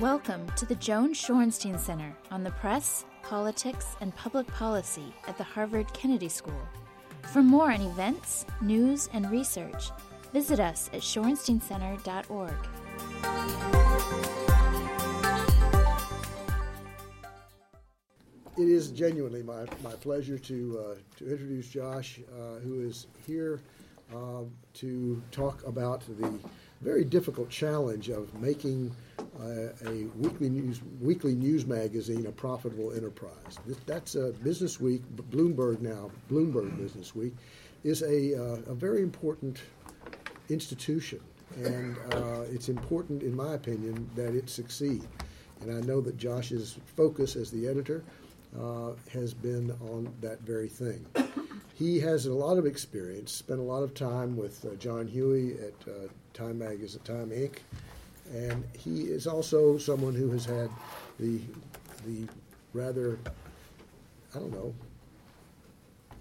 Welcome to the Joan Shorenstein Center on the Press, Politics, and Public Policy at the Harvard Kennedy School. For more on events, news, and research, visit us at shorensteincenter.org. It is genuinely my, my pleasure to, uh, to introduce Josh, uh, who is here uh, to talk about the very difficult challenge of making a weekly news weekly news magazine a profitable enterprise. That's a Business Week, Bloomberg now, Bloomberg Business Week, is a, uh, a very important institution, and uh, it's important, in my opinion, that it succeed. And I know that Josh's focus as the editor uh, has been on that very thing. He has a lot of experience, spent a lot of time with uh, John Huey at uh, Time Magazine, Time Inc., and he is also someone who has had the the rather I don't know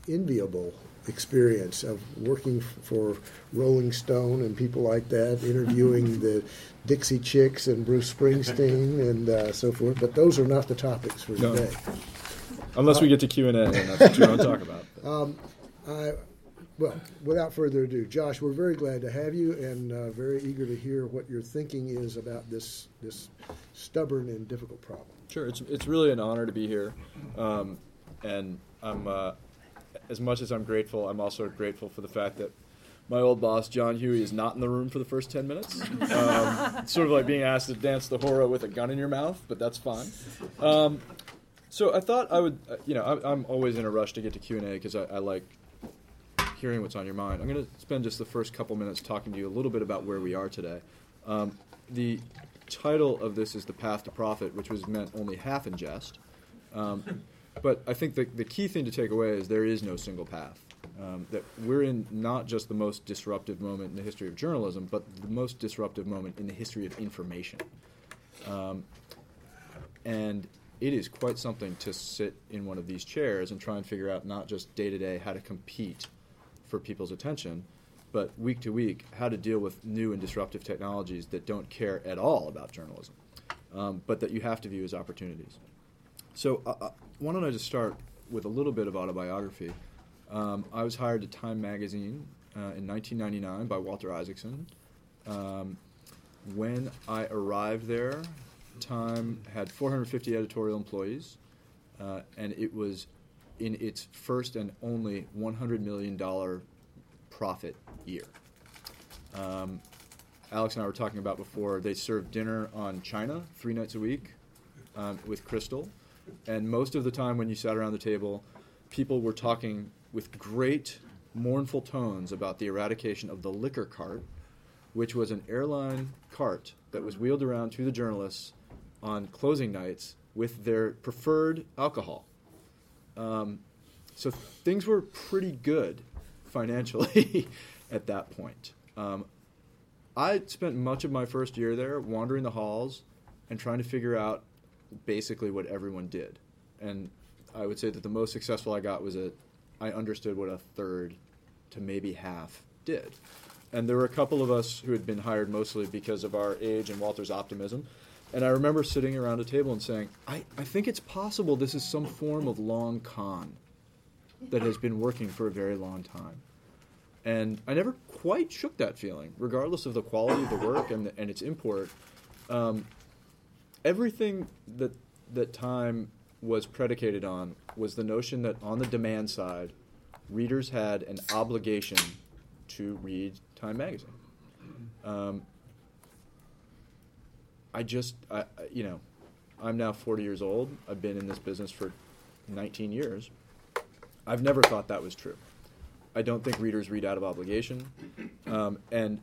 enviable experience of working for Rolling Stone and people like that, interviewing the Dixie Chicks and Bruce Springsteen and uh, so forth. But those are not the topics for No. today. Unless we get to Q and A, and that's what you want to talk about. Um, I, well, without further ado, Josh, we're very glad to have you and uh, very eager to hear what your thinking is about this this stubborn and difficult problem. Sure, it's it's really an honor to be here, um, and I'm uh, as much as I'm grateful, I'm also grateful for the fact that my old boss John Huey is not in the room for the first ten minutes. Um, it's sort of like being asked to dance the hora with a gun in your mouth, but that's fine. Um, so I thought I would, uh, you know, I, I'm always in a rush to get to Q and A because I, I like hearing what's on your mind. I'm going to spend just the first couple minutes talking to you a little bit about where we are today. Um, the title of this is The Path to Profit, which was meant only half in jest. Um, but I think the, the key thing to take away is there is no single path. Um, that we're in not just the most disruptive moment in the history of journalism, but the most disruptive moment in the history of information. Um, and it is quite something to sit in one of these chairs and try and figure out not just day to day how to compete for people's attention, but week to week how to deal with new and disruptive technologies that don't care at all about journalism, um, but that you have to view as opportunities. So, uh, uh, why don't I just start with a little bit of autobiography? Um, I was hired to Time Magazine uh, in 1999 by Walter Isaacson. Um, when I arrived there, Time had 450 editorial employees, uh, and it was in its first and only $100 million profit year. Um, Alex and I were talking about before, they served dinner on China three nights a week um, with Crystal. And most of the time when you sat around the table, people were talking with great mournful tones about the eradication of the liquor cart, which was an airline cart that was wheeled around to the journalists on closing nights with their preferred alcohol. Um, so things were pretty good financially at that point. Um, I spent much of my first year there wandering the halls and trying to figure out basically what everyone did. And I would say that the most successful I got was that I understood what a third to maybe half did. And there were a couple of us who had been hired mostly because of our age and Walter's optimism. And I remember sitting around a table and saying, I, I think it's possible this is some form of long con that has been working for a very long time. And I never quite shook that feeling, regardless of the quality of the work and, the, and its import. Um, everything that that time was predicated on was the notion that on the demand side, readers had an obligation to read Time magazine. Um, I just, I, you know, I'm now 40 years old. I've been in this business for 19 years. I've never thought that was true. I don't think readers read out of obligation. Um, and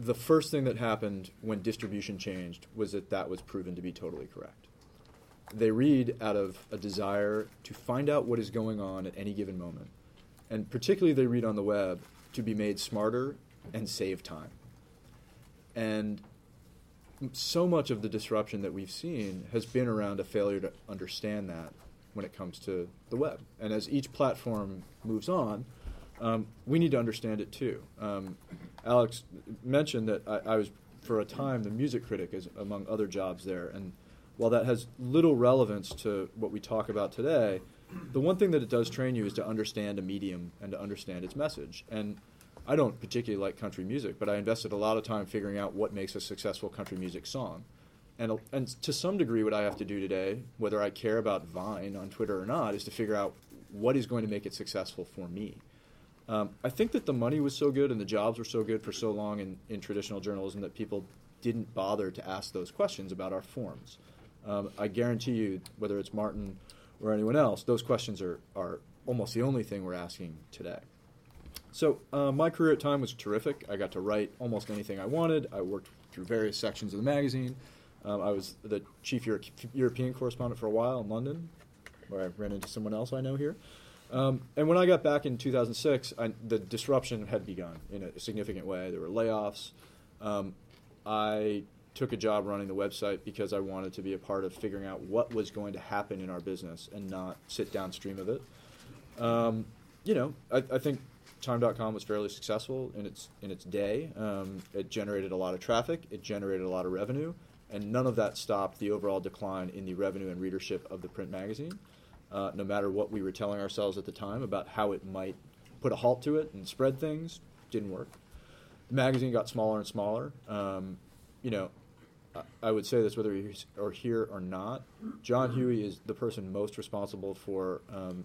the first thing that happened when distribution changed was that that was proven to be totally correct. They read out of a desire to find out what is going on at any given moment. And particularly, they read on the web to be made smarter and save time. And so much of the disruption that we've seen has been around a failure to understand that when it comes to the web. And as each platform moves on, um, we need to understand it too. Um, Alex mentioned that I, I was for a time the music critic, as among other jobs there. And while that has little relevance to what we talk about today, the one thing that it does train you is to understand a medium and to understand its message. And I don't particularly like country music, but I invested a lot of time figuring out what makes a successful country music song. And, and to some degree, what I have to do today, whether I care about Vine on Twitter or not, is to figure out what is going to make it successful for me. Um, I think that the money was so good and the jobs were so good for so long in, in traditional journalism that people didn't bother to ask those questions about our forms. Um, I guarantee you, whether it's Martin or anyone else, those questions are, are almost the only thing we're asking today. So uh, my career at Time was terrific. I got to write almost anything I wanted. I worked through various sections of the magazine. Um, I was the chief Euro- European correspondent for a while in London, where I ran into someone else I know here. Um, and when I got back in 2006, I, the disruption had begun in a significant way. There were layoffs. Um, I took a job running the website because I wanted to be a part of figuring out what was going to happen in our business and not sit downstream of it. Um, you know, I, I, think Time.com was fairly successful in its in its day. Um, it generated a lot of traffic. It generated a lot of revenue, and none of that stopped the overall decline in the revenue and readership of the print magazine. Uh, no matter what we were telling ourselves at the time about how it might put a halt to it and spread things, didn't work. The magazine got smaller and smaller. Um, you know, I would say this whether you're here or not. John Huey is the person most responsible for um,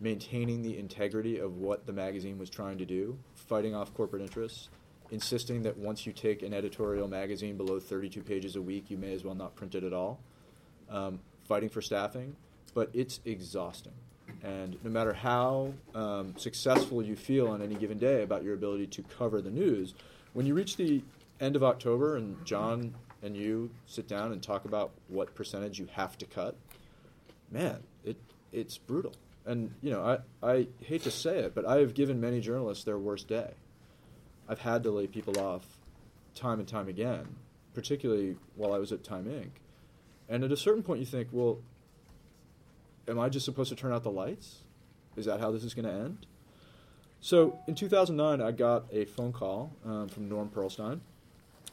maintaining the integrity of what the magazine was trying to do, fighting off corporate interests, insisting that once you take an editorial magazine below 32 pages a week, you may as well not print it at all, um, fighting for staffing. But it's exhausting. And no matter how um, successful you feel on any given day about your ability to cover the news, when you reach the end of October and John and you sit down and talk about what percentage you have to cut, man, it it's brutal. And you know, I, I hate to say it, but I have given many journalists their worst day. I've had to lay people off time and time again, particularly while I was at Time Inc. And at a certain point, you think, well, am I just supposed to turn out the lights? Is that how this is going to end? So in 2009, I got a phone call um, from Norm Pearlstine,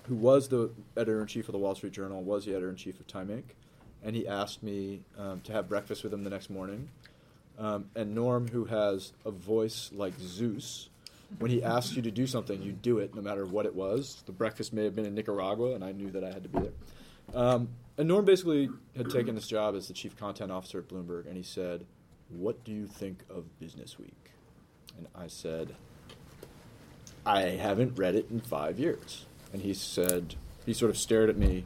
who was the editor in chief of the Wall Street Journal, was the editor in chief of Time Inc., and he asked me um, to have breakfast with him the next morning. Um, and Norm, who has a voice like Zeus, when he asks you to do something, you do it no matter what it was. The breakfast may have been in Nicaragua, and I knew that I had to be there. Um, and Norm basically had taken this job as the chief content officer at Bloomberg, and he said, What do you think of Business Week? And I said, I haven't read it in five years. And he said, he sort of stared at me,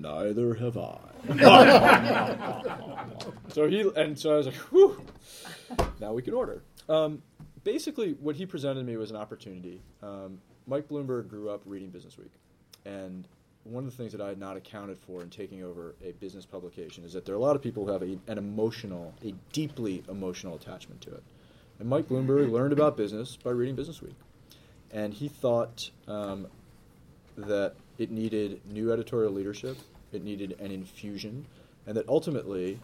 neither have I. so he, and so I was like, whew, now we can order. Um, basically, what he presented me was an opportunity. Um, Mike Bloomberg grew up reading Business Week. And one of the things that I had not accounted for in taking over a business publication is that there are a lot of people who have a, an emotional, a deeply emotional attachment to it. And Mike Bloomberg learned about business by reading Business Week and he thought um, that it needed new editorial leadership, it needed an infusion, and that ultimately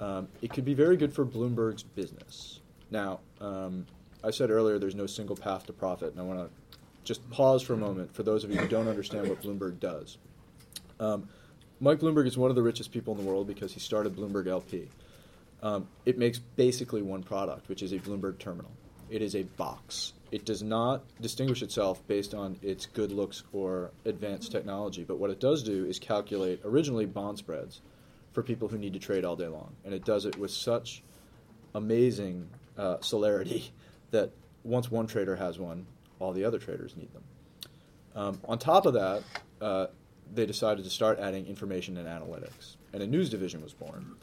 um, it could be very good for Bloomberg's business. Now, um, I said earlier there's no single path to profit, and I want to just pause for a moment for those of you who don't understand what Bloomberg does. Um, Mike Bloomberg is one of the richest people in the world because he started Bloomberg LP. Um, it makes basically one product, which is a Bloomberg terminal. It is a box it does not distinguish itself based on its good looks or advanced technology. But what it does do is calculate originally bond spreads for people who need to trade all day long, and it does it with such amazing uh, celerity that once one trader has one, all the other traders need them. Um, on top of that, uh, they decided to start adding information and analytics, and a news division was born.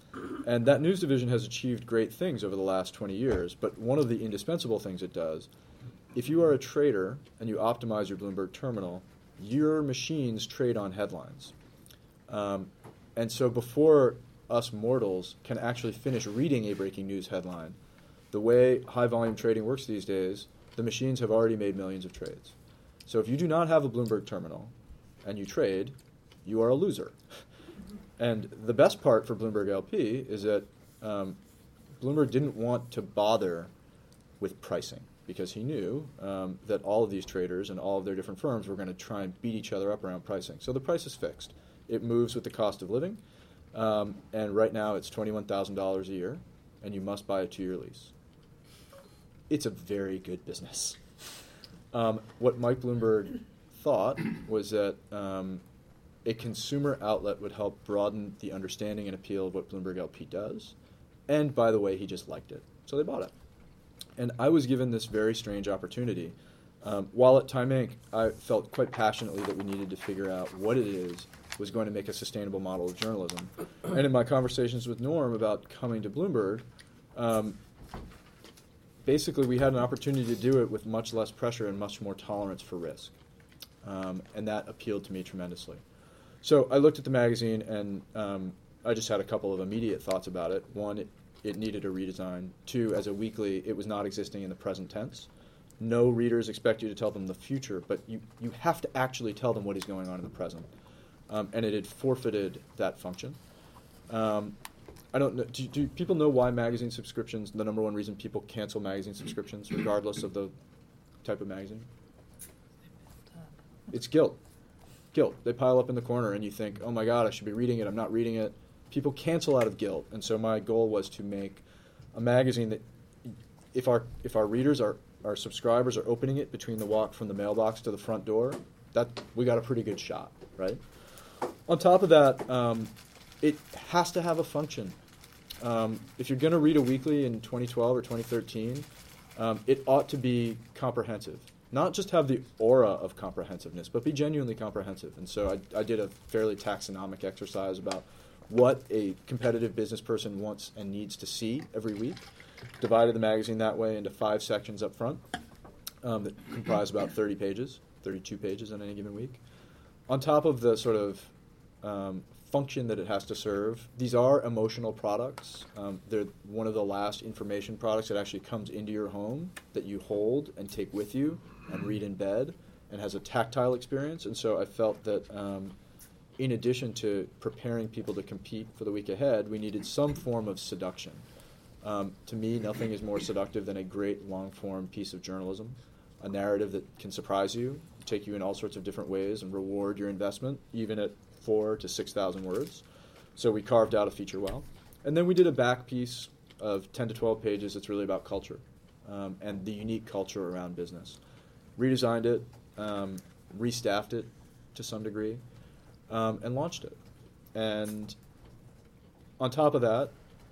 And that news division has achieved great things over the last 20 years, but one of the indispensable things it does if you are a trader and you optimize your Bloomberg terminal, your machines trade on headlines. Um, and so before us mortals can actually finish reading a breaking news headline, the way high volume trading works these days, the machines have already made millions of trades. So if you do not have a Bloomberg terminal and you trade, you are a loser. And the best part for Bloomberg LP is that um, Bloomberg didn't want to bother with pricing because he knew um, that all of these traders and all of their different firms were going to try and beat each other up around pricing. So the price is fixed. It moves with the cost of living, um, and right now it's $21,000 a year, and you must buy a two year lease. It's a very good business. Um, what Mike Bloomberg thought was that um, a consumer outlet would help broaden the understanding and appeal of what Bloomberg LP does. And by the way, he just liked it. So they bought it. And I was given this very strange opportunity. Um, while at Time Inc., I felt quite passionately that we needed to figure out what it is was going to make a sustainable model of journalism. and in my conversations with Norm about coming to Bloomberg, um, basically we had an opportunity to do it with much less pressure and much more tolerance for risk. Um, and that appealed to me tremendously. So I looked at the magazine and um, I just had a couple of immediate thoughts about it. One, it, it needed a redesign. Two, as a weekly, it was not existing in the present tense. No readers expect you to tell them the future, but you, you have to actually tell them what is going on in the present. Um, and it had forfeited that function. Um, I don't know. Do, do, people know why magazine subscriptions? The number one reason people cancel magazine subscriptions, regardless of the type of magazine. It's guilt. Guilt. They pile up in the corner, and you think, "Oh my God, I should be reading it. I'm not reading it." People cancel out of guilt, and so my goal was to make a magazine that, if our if our readers are our subscribers are opening it between the walk from the mailbox to the front door, that we got a pretty good shot, right? On top of that, um, it has to have a function. Um, if you're going to read a weekly in 2012 or 2013, um, it ought to be comprehensive. Not just have the aura of comprehensiveness, but be genuinely comprehensive. And so I, I did a fairly taxonomic exercise about what a competitive business person wants and needs to see every week. Divided the magazine that way into five sections up front um, that comprise about 30 pages, 32 pages on any given week. On top of the sort of um, function that it has to serve. These are emotional products. Um, they're one of the last information products that actually comes into your home that you hold and take with you and read in bed and has a tactile experience. And so I felt that um, in addition to preparing people to compete for the week ahead, we needed some form of seduction. Um, to me, nothing is more seductive than a great long form piece of journalism, a narrative that can surprise you, take you in all sorts of different ways, and reward your investment, even at four to 6,000 words. So we carved out a feature well. And then we did a back piece of 10 to 12 pages that's really about culture um, and the unique culture around business. Redesigned it, um, restaffed it to some degree, um, and launched it. And on top of that,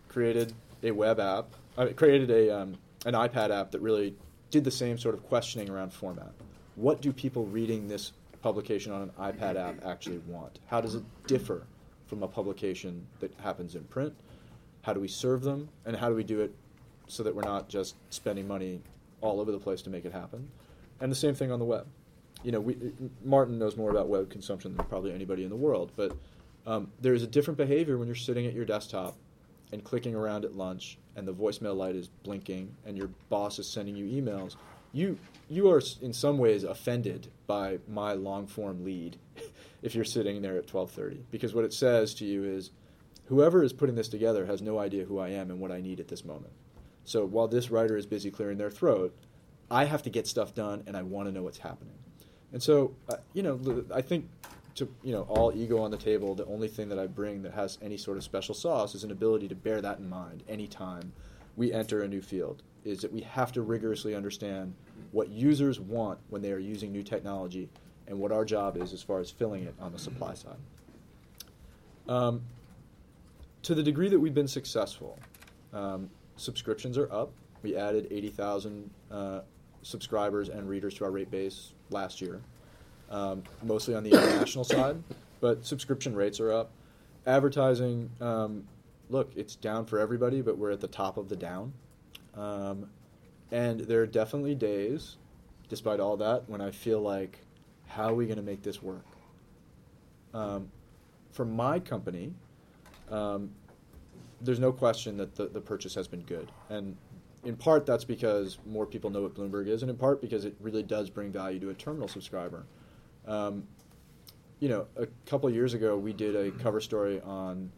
created a web app, I created a, um, an iPad app that really did the same sort of questioning around format. What do people reading this publication on an iPad app actually want? How does it differ from a publication that happens in print? How do we serve them? And how do we do it so that we're not just spending money all over the place to make it happen? And the same thing on the web. You know, we, Martin knows more about web consumption than probably anybody in the world, but um, there is a different behavior when you're sitting at your desktop and clicking around at lunch and the voicemail light is blinking and your boss is sending you emails. You you are in some ways offended by my long form lead if you're sitting there at 12:30 because what it says to you is whoever is putting this together has no idea who I am and what I need at this moment. So while this writer is busy clearing their throat, I have to get stuff done and I want to know what's happening. And so uh, you know I think to you know all ego on the table the only thing that I bring that has any sort of special sauce is an ability to bear that in mind anytime we enter a new field is that we have to rigorously understand what users want when they are using new technology and what our job is as far as filling it on the supply side. Um, to the degree that we've been successful, um, subscriptions are up. We added 80,000 uh, subscribers and readers to our rate base last year, um, mostly on the international side, but subscription rates are up. Advertising, um, look, it's down for everybody, but we're at the top of the down. Um, and there are definitely days, despite all that, when I feel like, how are we going to make this work? Um, for my company, um, there's no question that the, the purchase has been good. And in part, that's because more people know what Bloomberg is, and in part because it really does bring value to a terminal subscriber. Um, you know, a couple years ago, we did a cover story on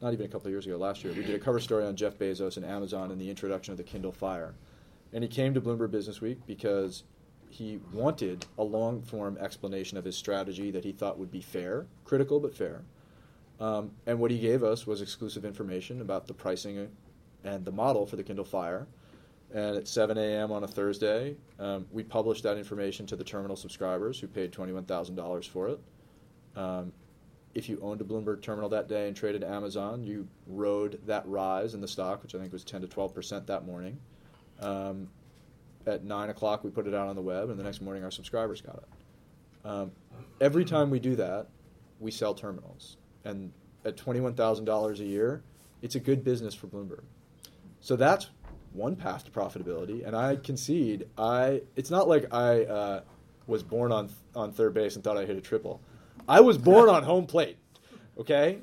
not even a couple years ago, last year, we did a cover story on Jeff Bezos and Amazon and the introduction of the Kindle Fire. And he came to Bloomberg Business Week because he wanted a long form explanation of his strategy that he thought would be fair, critical but fair. Um, and what he gave us was exclusive information about the pricing and the model for the Kindle Fire. And at 7 a.m. on a Thursday, um, we published that information to the terminal subscribers who paid $21,000 for it. Um, if you owned a Bloomberg terminal that day and traded Amazon, you rode that rise in the stock, which I think was 10 to 12 percent that morning. Um, at 9 o'clock, we put it out on the web, and the next morning, our subscribers got it. Um, every time we do that, we sell terminals. And at $21,000 a year, it's a good business for Bloomberg. So that's one path to profitability. And I concede, I it's not like I uh, was born on on third base and thought I hit a triple. I was born on home plate. Okay,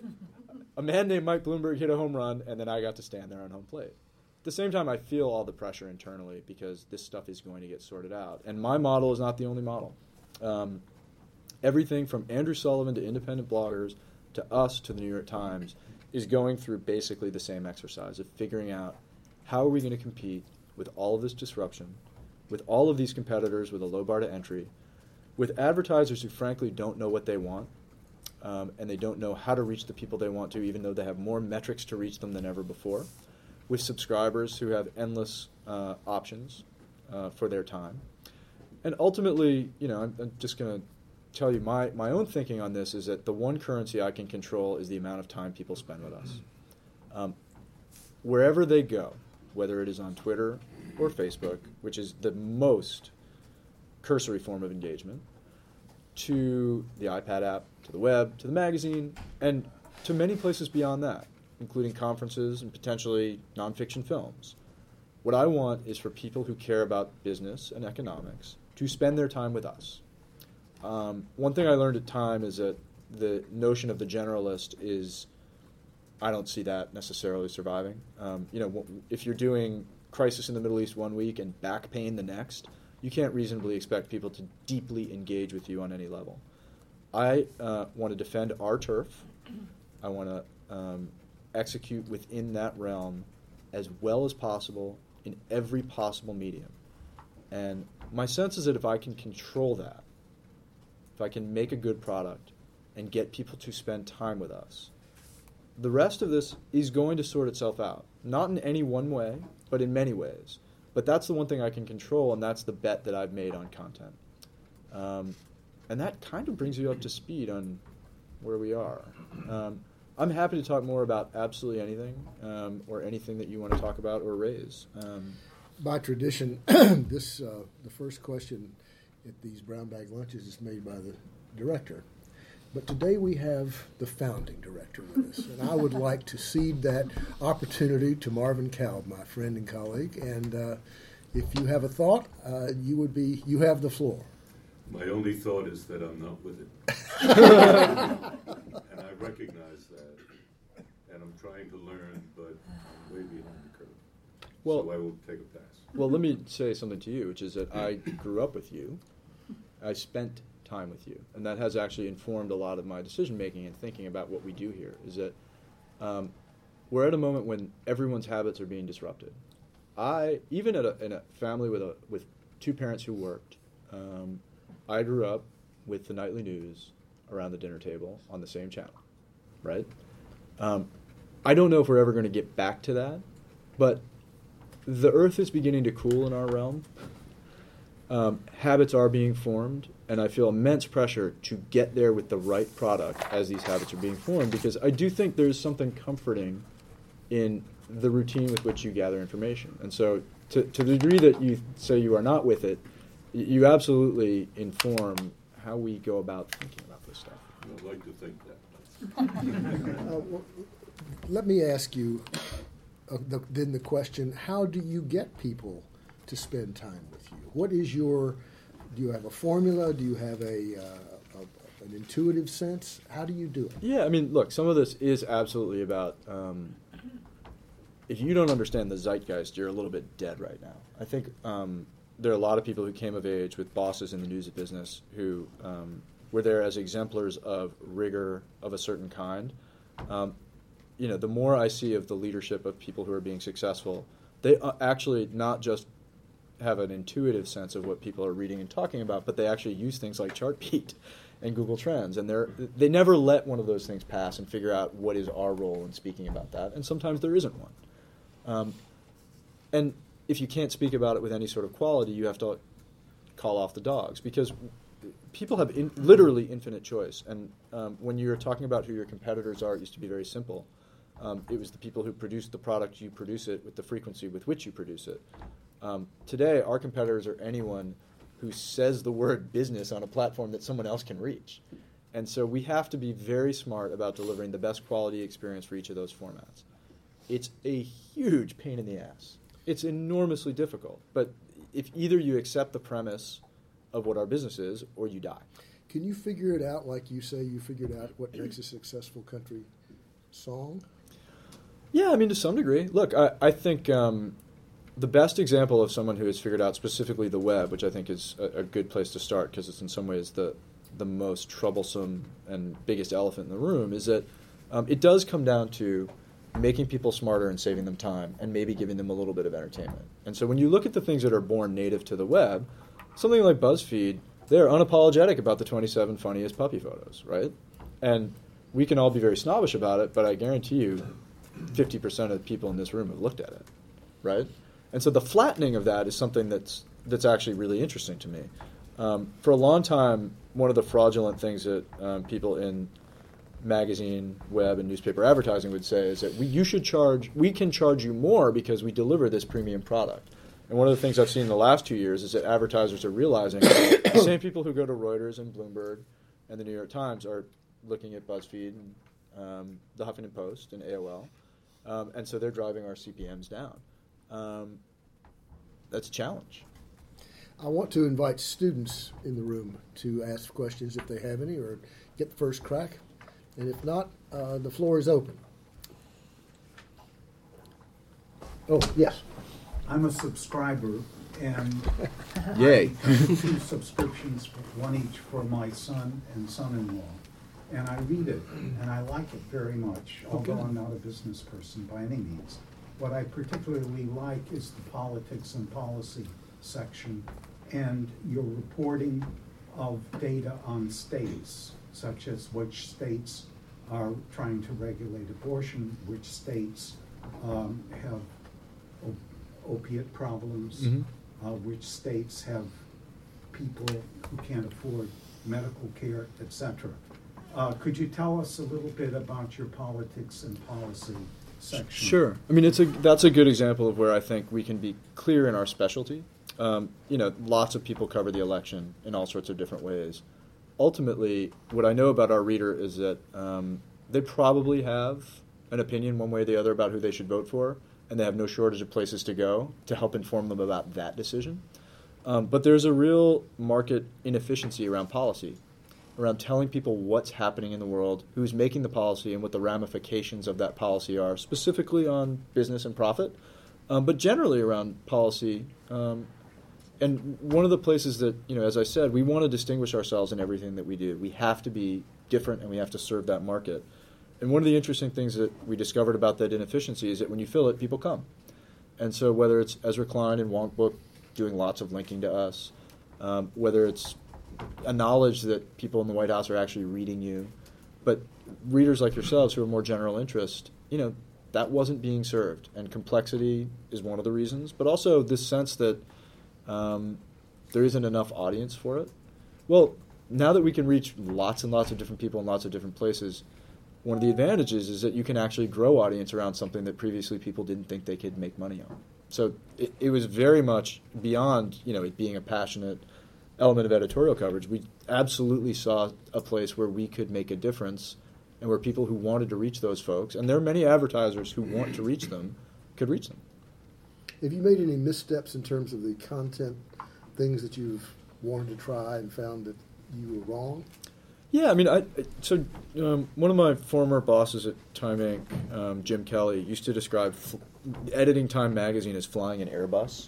a man named Mike Bloomberg hit a home run, and then I got to stand there on home plate. At the same time, I feel all the pressure internally because this stuff is going to get sorted out. And my model is not the only model. Um, everything from Andrew Sullivan to independent bloggers to us to the New York Times is going through basically the same exercise of figuring out how are we going to compete with all of this disruption, with all of these competitors with a low bar to entry, with advertisers who frankly don't know what they want, um, and they don't know how to reach the people they want to, even though they have more metrics to reach them than ever before, with subscribers who have endless uh, options uh, for their time. And ultimately, you know, I'm, I'm just going to tell you my, my own thinking on this is that the one currency I can control is the amount of time people spend with us. Um, wherever they go, whether it is on Twitter or Facebook, which is the most cursory form of engagement, to the iPad app, to the web, to the magazine, and to many places beyond that, including conferences and potentially nonfiction films. What I want is for people who care about business and economics to spend their time with us. Um, one thing I learned at Time is that the notion of the generalist is, I don't see that necessarily surviving. Um, you know, if you're doing crisis in the Middle East one week and back pain the next, you can't reasonably expect people to deeply engage with you on any level. I uh, want to defend our turf. I want to um, execute within that realm as well as possible in every possible medium. And my sense is that if I can control that, if I can make a good product and get people to spend time with us, the rest of this is going to sort itself out. Not in any one way, but in many ways. But that's the one thing I can control, and that's the bet that I've made on content. Um, and that kind of brings you up to speed on where we are. Um, I'm happy to talk more about absolutely anything um, or anything that you want to talk about or raise. Um, By tradition, this uh, the first question at these brown bag lunches is made by the director. But today we have the founding director with us, and I would like to cede that opportunity to Marvin Kalb, my friend and colleague. And uh, if you have a thought, uh, you would be you have the floor. My only thought is that I'm not with it, and I recognize that, and I'm trying to learn, but I'm way behind the curve. Well, so I will take a pass. Well, let me say something to you, which is that I grew up with you. I spent time with you, and that has actually informed a lot of my decision making and thinking about what we do here. Is that um, we're at a moment when everyone's habits are being disrupted. I even a, in a family with a with two parents who worked, um, I grew up with the nightly news around the dinner table on the same channel, right? Um, I don't know if we're ever going to get back to that, but the earth is beginning to cool in our realm. Um, habits are being formed, and I feel immense pressure to get there with the right product as these habits are being formed because I do think there's something comforting in the routine with which you gather information. And so, to, to the degree that you say you are not with it, you absolutely inform how we go about thinking about this stuff. I'd like to think that. uh, well, let me ask you uh, the, then the question how do you get people to spend time with you? What is your, do you have a formula? Do you have a, uh, a an intuitive sense? How do you do it? Yeah, I mean, look, some of this is absolutely about. Um, if you don't understand the zeitgeist, you're a little bit dead right now. I think um, there are a lot of people who came of age with bosses in the news business who um, were there as exemplars of rigor of a certain kind. Um, you know, the more I see of the leadership of people who are being successful, they actually not just have an intuitive sense of what people are reading and talking about, but they actually use things like Chartbeat and Google Trends, and they're they never let one of those things pass and figure out what is our role in speaking about that, and sometimes there isn't one. Um, and if you can't speak about it with any sort of quality, you have to call off the dogs because people have in, literally infinite choice. And um, when you're talking about who your competitors are, it used to be very simple. Um, it was the people who produce the product, you produce it with the frequency with which you produce it. Um, today, our competitors are anyone who says the word business on a platform that someone else can reach. And so we have to be very smart about delivering the best quality experience for each of those formats. It's a huge pain in the ass. It's enormously difficult. But if either you accept the premise of what our business is or you die. Can you figure it out like you say you figured out what makes a successful country song? Yeah, I mean, to some degree. Look, I, I think um, the best example of someone who has figured out specifically the web, which I think is a, a good place to start because it's in some ways the, the most troublesome and biggest elephant in the room, is that um, it does come down to making people smarter and saving them time and maybe giving them a little bit of entertainment. And so when you look at the things that are born native to the web, something like BuzzFeed, they're unapologetic about the 27 funniest puppy photos, right? And we can all be very snobbish about it, but I guarantee you 50% of the people in this room have looked at it, right? And so the flattening of that is something that's, that's actually really interesting to me. Um, for a long time, one of the fraudulent things that um, people in magazine, web, and newspaper advertising would say is that we, you should charge, we can charge you more because we deliver this premium product. And one of the things I've seen in the last two years is that advertisers are realizing the same people who go to Reuters and Bloomberg and the New York Times are looking at BuzzFeed and um, the Huffington Post and AOL. Um, and so they're driving our CPMs down. Um, that's a challenge. I want to invite students in the room to ask questions if they have any or get the first crack. And if not, uh, the floor is open. Oh, yes. I'm a subscriber and Yay. I have two subscriptions, one each for my son and son-in-law. And I read it and I like it very much, although good. I'm not a business person by any means. What I particularly like is the politics and policy section and your reporting of data on states, such as which states are trying to regulate abortion, which states um, have op- opiate problems, Mhm. uh, which states have people who can't afford medical care, etc. Uh, Could you tell us a little bit about your politics and policy section? Sure. I mean, it's a that's a good example of where I think we can be clear in our specialty. Um, you know, lots of people cover the election in all sorts of different ways. Ultimately, what I know about our reader is that um, they probably have an opinion one way or the other about who they should vote for, and they have no shortage of places to go to help inform them about that decision. Um, but there's a real market inefficiency around policy around telling people what's happening in the world, who's making the policy, and what the ramifications of that policy are, specifically on business and profit, um, but generally around policy. Um, and one of the places that, you know, as I said, we want to distinguish ourselves in everything that we do. We have to be different and we have to serve that market. And one of the interesting things that we discovered about that inefficiency is that when you fill it, people come. And so whether it's Ezra Klein and Wonkbook doing lots of linking to us, um, whether it's a knowledge that people in the White House are actually reading you, but readers like yourselves who are more general interest, you know, that wasn't being served, and complexity is one of the reasons, but also this sense that um, there isn't enough audience for it. Well, now that we can reach lots and lots of different people in lots of different places, one of the advantages is that you can actually grow audience around something that previously people didn't think they could make money on. So it, it was very much beyond you know it being a passionate element of editorial coverage. We absolutely saw a place where we could make a difference, and where people who wanted to reach those folks, and there are many advertisers who want to reach them, could reach them. Have you made any missteps in terms of the content, things that you've wanted to try and found that you were wrong? Yeah, I mean, I, so um, one of my former bosses at Time Inc., um, Jim Kelly, used to describe f- editing Time magazine as flying an Airbus,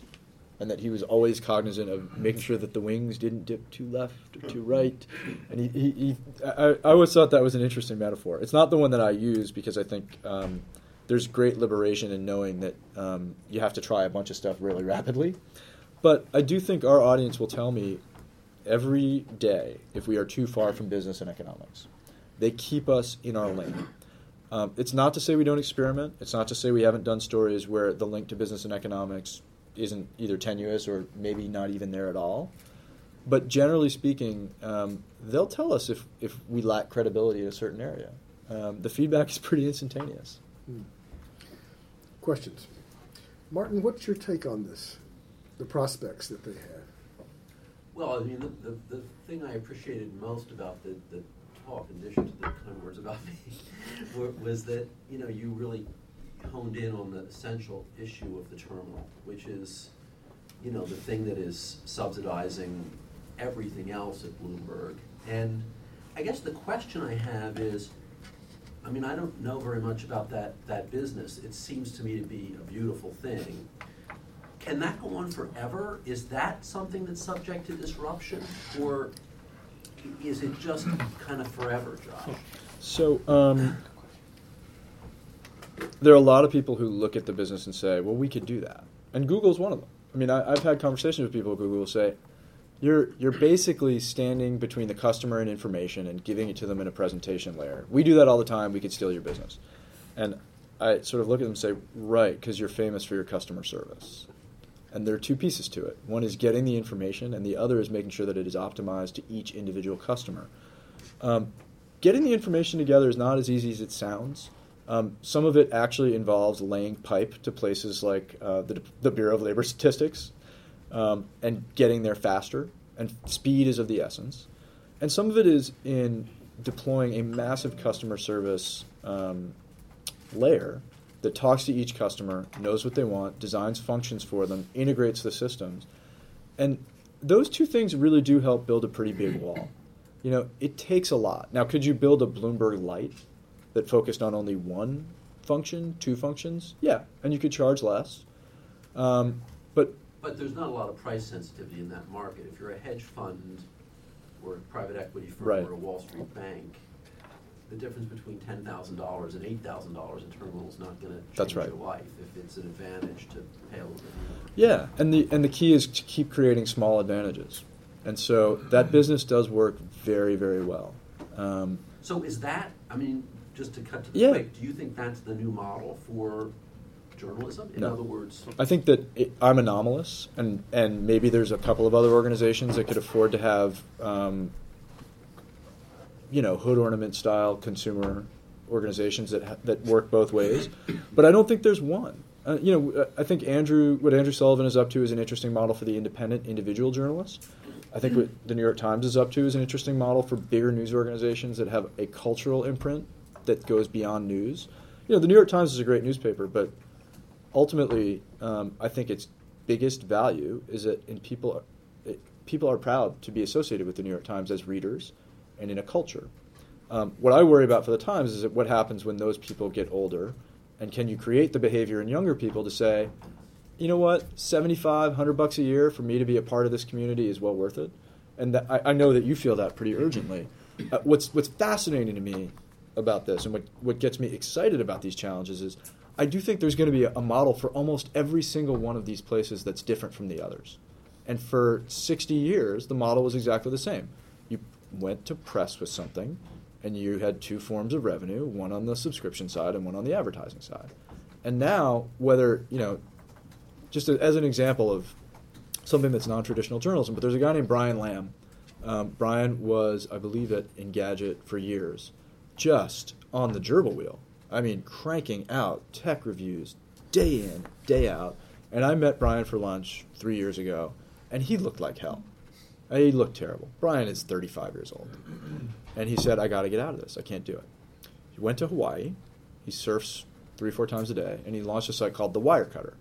and that he was always cognizant of making sure that the wings didn't dip too left or too right. And he, he, he I, I always thought that was an interesting metaphor. It's not the one that I use because I think um, there's great liberation in knowing that um, you have to try a bunch of stuff really rapidly. but I do think our audience will tell me every day if we are too far from business and economics. They keep us in our lane. Um, it's not to say we don't experiment. It's not to say we haven't done stories where the link to business and economics isn't either tenuous or maybe not even there at all. But generally speaking, um, they'll tell us if, if we lack credibility in a certain area. Um, the feedback is pretty instantaneous. Hmm. Questions? Martin, what's your take on this? The prospects that they have? Well, I mean, the, the, the thing I appreciated most about the, the talk, in addition to the kind words about me, was that, you know, you really honed in on the essential issue of the terminal, which is, you know, the thing that is subsidizing everything else at Bloomberg. And I guess the question I have is, I mean, I don't know very much about that, that business. It seems to me to be a beautiful thing. Can that go on forever? Is that something that's subject to disruption? Or is it just kind of forever, Josh? So, um, there are a lot of people who look at the business and say, well, we could do that. And Google's one of them. I mean, I, have had conversations with people at Google who say, you're, you're basically standing between the customer and information and giving it to them in a presentation layer. We do that all the time. We could steal your business. And I sort of look at them and say, right, because you're famous for your customer service. And there are two pieces to it. One is getting the information, and the other is making sure that it is optimized to each individual customer. Um, getting the information together is not as easy as it sounds. Um, some of it actually involves laying pipe to places like uh, the, the, Bureau of Labor Statistics um, and getting there faster, and speed is of the essence. And some of it is in deploying a massive customer service um, layer that talks to each customer, knows what they want, designs functions for them, integrates the systems. And those two things really do help build a pretty big wall. You know, it takes a lot. Now, could you build a Bloomberg Light that focused on only one function, two functions, yeah, and you could charge less. Um, but but there's not a lot of price sensitivity in that market. If you're a hedge fund or a private equity firm right. or a Wall Street bank, the difference between ten thousand dollars and eight thousand dollars in terminal is not going to change That's right. your life if it's an advantage to pay a little bit more. Yeah, and the and the key is to keep creating small advantages, and so that business does work very very well. Um, so is that? I mean, just to cut to the yeah. quick, do you think that's the new model for journalism? In no. other words, I think that it, I'm anomalous, and and maybe there's a couple of other organizations that could afford to have, um, you know, hood ornament style consumer organizations that ha- that work both ways, but I don't think there's one. Uh, you know, I think Andrew, what Andrew Sullivan is up to, is an interesting model for the independent individual journalist. I think what the New York Times is up to is an interesting model for bigger news organizations that have a cultural imprint that goes beyond news. You know, the New York Times is a great newspaper, but ultimately, um, I think its biggest value is that in people, it, people are proud to be associated with the New York Times as readers and in a culture. Um, what I worry about for the Times is what happens when those people get older, and can you create the behavior in younger people to say, you know what, 75, 100 bucks a year for me to be a part of this community is well worth it. And that, I, I, know that you feel that pretty urgently. Uh, what's, what's fascinating to me about this and what, what gets me excited about these challenges is I do think there's going to be a, model for almost every single one of these places that's different from the others. And for 60 years, the model was exactly the same. You went to press with something, and you had two forms of revenue one on the subscription side and one on the advertising side. And now, whether, you know, just as an example of something that's non traditional journalism, but there's a guy named Brian Lam. Um, Brian was, I believe, at Engadget for years just on the gerbil wheel. I mean, cranking out tech reviews day in, day out. And I met Brian for lunch three years ago, and he looked like hell. He looked terrible. Brian is 35 years old. And he said, I got to get out of this. I can't do it. He went to Hawaii. He surfs three, four times a day, and he launched a site called The Wirecutter.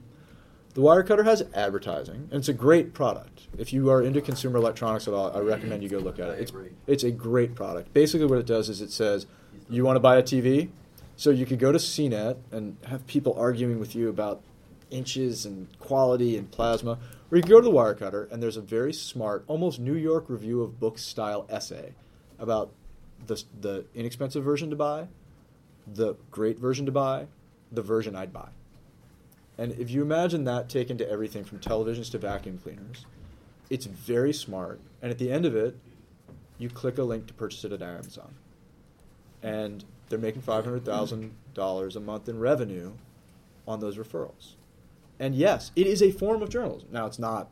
The Wirecutter has advertising, and it's a great product. If you are into consumer electronics at all, I recommend you go look at it. It's, it's a great product. Basically, what it does is it says, you want to buy a TV? So you could go to CNET and have people arguing with you about inches and quality and plasma, or you can go to the Wirecutter and there's a very smart, almost New York Review of Books style essay about the, the inexpensive version to buy, the great version to buy, the version I'd buy. And if you imagine that taken to everything from televisions to vacuum cleaners, it's very smart. And at the end of it, you click a link to purchase it at Amazon. And they're making $500,000 a month in revenue on those referrals. And yes, it is a form of journalism. Now, it's not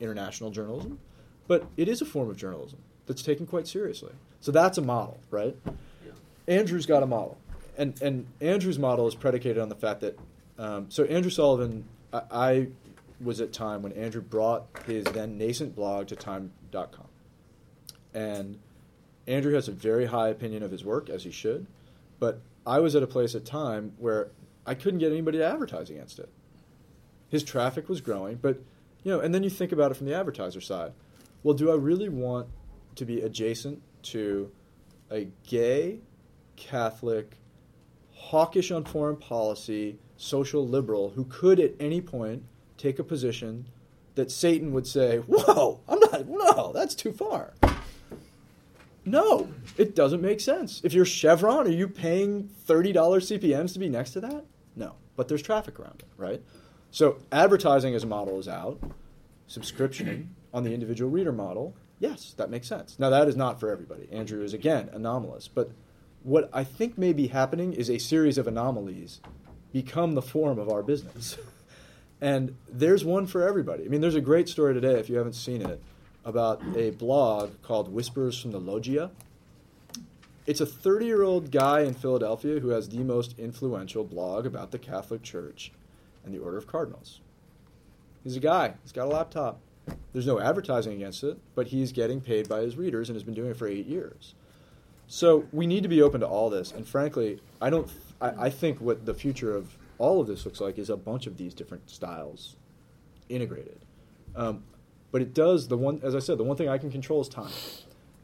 international journalism, but it is a form of journalism that's taken quite seriously. So that's a model, right? Yeah. Andrew's got a model, and and Andrew's model is predicated on the fact that um, so Andrew Sullivan, I, I was at Time when Andrew brought his then nascent blog to Time.com, and Andrew has a very high opinion of his work as he should, but I was at a place at Time where I couldn't get anybody to advertise against it. His traffic was growing, but you know, and then you think about it from the advertiser side. Well, do I really want to be adjacent to a gay, Catholic, hawkish on foreign policy, social liberal who could at any point take a position that Satan would say, Whoa, I'm not, no, that's too far. No, it doesn't make sense. If you're Chevron, are you paying $30 CPMs to be next to that? No, but there's traffic around it, right? So advertising as a model is out. Subscription on the individual reader model, yes, that makes sense. Now that is not for everybody. Andrew is again anomalous, but what I think may be happening is a series of anomalies become the form of our business. and there's one for everybody. I mean, there's a great story today, if you haven't seen it, about a blog called Whispers from the Loggia. It's a 30 year old guy in Philadelphia who has the most influential blog about the Catholic Church and the Order of Cardinals. He's a guy, he's got a laptop. There's no advertising against it, but he's getting paid by his readers and has been doing it for eight years. So we need to be open to all this. And frankly, I don't. I, I think what the future of all of this looks like is a bunch of these different styles integrated. Um, but it does the one, as I said, the one thing I can control is time.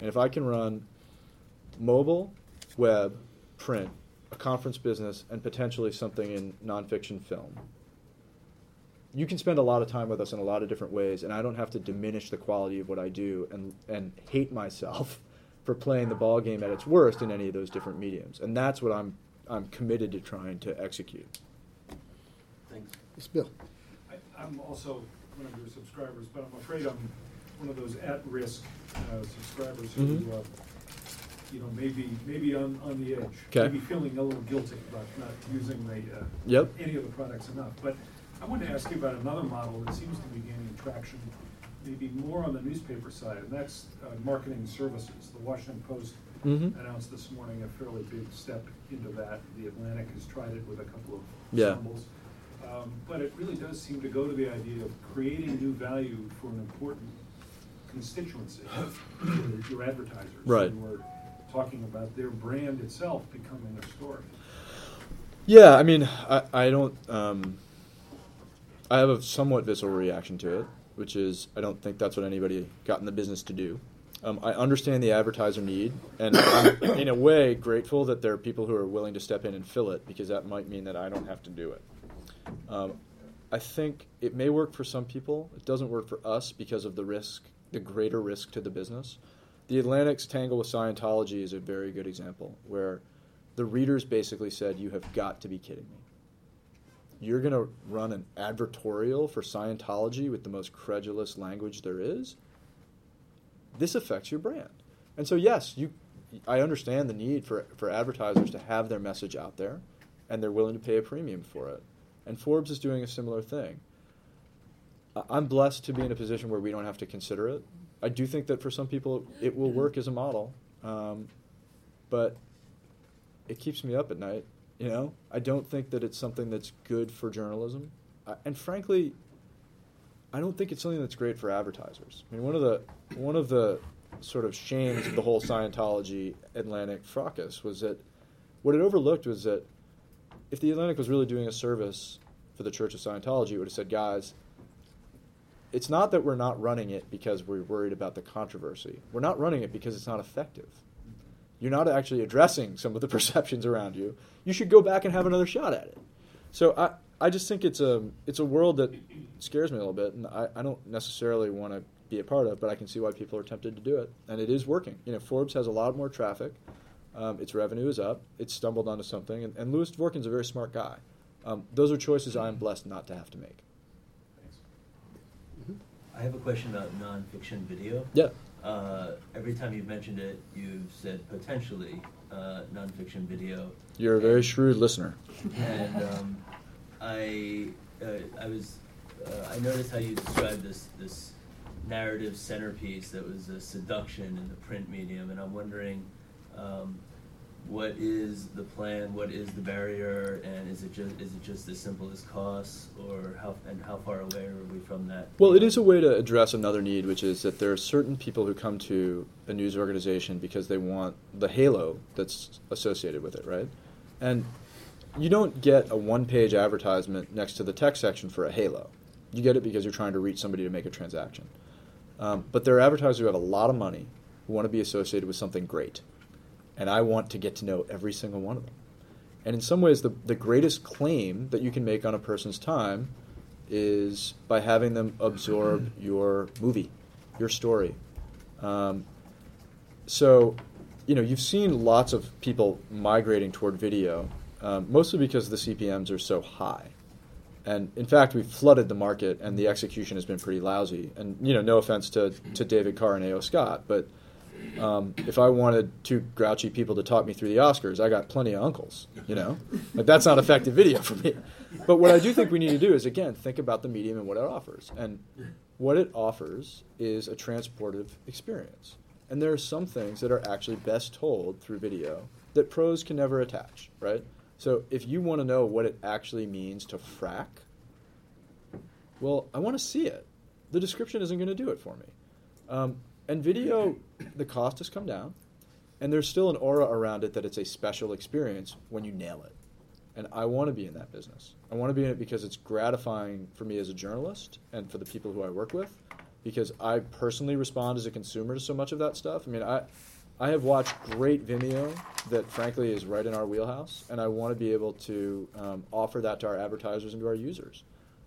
And if I can run mobile, web, print, a conference business, and potentially something in nonfiction film, you can spend a lot of time with us in a lot of different ways, and I don't have to diminish the quality of what I do and and hate myself for playing the ball game at its worst in any of those different mediums. And that's what I'm I'm committed to trying to execute. Thanks. Yes, Bill. I, I'm also one of your subscribers, but I'm afraid I'm one of those at-risk uh, subscribers who, Mhm. uh, you know, maybe maybe on, on the edge, 'Kay. maybe feeling a little guilty about not using the uh, Yep. any of the products enough. But I wanted to ask you about another model that seems to be gaining traction, maybe more on the newspaper side, and that's uh, marketing services. The Washington Post Mhm. announced this morning a fairly big step into that. The Atlantic has tried it with a couple of Yeah. symbols. Um, but it really does seem to go to the idea of creating new value for an important constituency, your- your advertisers. Right. who are talking about their brand itself becoming a story. Yeah, I mean, I, I don't. Um, I have a somewhat visceral reaction to it, which is I don't think that's what anybody got in the business to do. Um, I understand the advertiser need, and I'm in a way grateful that there are people who are willing to step in and fill it because that might mean that I don't have to do it. Um, I think it may work for some people. It doesn't work for us because of the risk, the greater risk to the business. The Atlantic's tangle with Scientology is a very good example where the readers basically said, You have got to be kidding me. You're going to run an advertorial for Scientology with the most credulous language there is? This affects your brand. And so, yes, you, I understand the need for, for advertisers to have their message out there, and they're willing to pay a premium for it. And Forbes is doing a similar thing. I'm blessed to be in a position where we don't have to consider it. I do think that for some people it will work as a model, um, but it keeps me up at night. You know, I don't think that it's something that's good for journalism, I, and frankly, I don't think it's something that's great for advertisers. I mean, one of the one of the sort of shames of the whole Scientology Atlantic fracas was that what it overlooked was that if the Atlantic was really doing a service for the Church of Scientology, it would have said, guys, it's not that we're not running it because we're worried about the controversy. We're not running it because it's not effective. You're not actually addressing some of the perceptions around you. You should go back and have another shot at it. So I, I just think it's a it's a world that scares me a little bit, and I, I don't necessarily want to be a part of, but I can see why people are tempted to do it, and it is working. You know, Forbes has a lot more traffic. Um, its revenue is up. It's stumbled onto something, and, and Lewis DVorkin's a very smart guy. Um, those are choices I'm blessed not to have to make. Thanks. I have a question about nonfiction video. Yeah. Uh, every time you've mentioned it, you've said potentially uh, nonfiction video. You're a very shrewd listener. And um, I, uh, I was, uh, I noticed how you described this this narrative centerpiece that was a seduction in the print medium, and I'm wondering. Um, what is the plan? What is the barrier? And is it just is it just as simple as costs, or how and how far away are we from that? Well, it is a way to address another need, which is that there are certain people who come to a news organization because they want the halo that's associated with it, right? And you don't get a one page advertisement next to the text section for a halo. You get it because you're trying to reach somebody to make a transaction. Um, but there are advertisers who have a lot of money who want to be associated with something great. And I want to get to know every single one of them. And in some ways, the, the greatest claim that you can make on a person's time is by having them absorb your movie, your story. Um, so, you know, you've seen lots of people migrating toward video, um, mostly because the CPMS are so high. And in fact, we've flooded the market, and the execution has been pretty lousy. And you know, no offense to, to David Carr and A.O. Scott, but um, if I wanted two grouchy people to talk me through the Oscars, I got plenty of uncles. You know, like that's not effective video for me. But what I do think we need to do is again think about the medium and what it offers, and what it offers is a transportive experience. And there are some things that are actually best told through video that prose can never attach, right? So if you want to know what it actually means to frack, well, I want to see it. The description isn't going to do it for me. Um, and video, the cost has come down, and there's still an aura around it that it's a special experience when you nail it. And I want to be in that business. I want to be in it because it's gratifying for me as a journalist and for the people who I work with, because I personally respond as a consumer to so much of that stuff. I mean, I, I have watched great Vimeo that frankly is right in our wheelhouse, and I want to be able to um, offer that to our advertisers and to our users.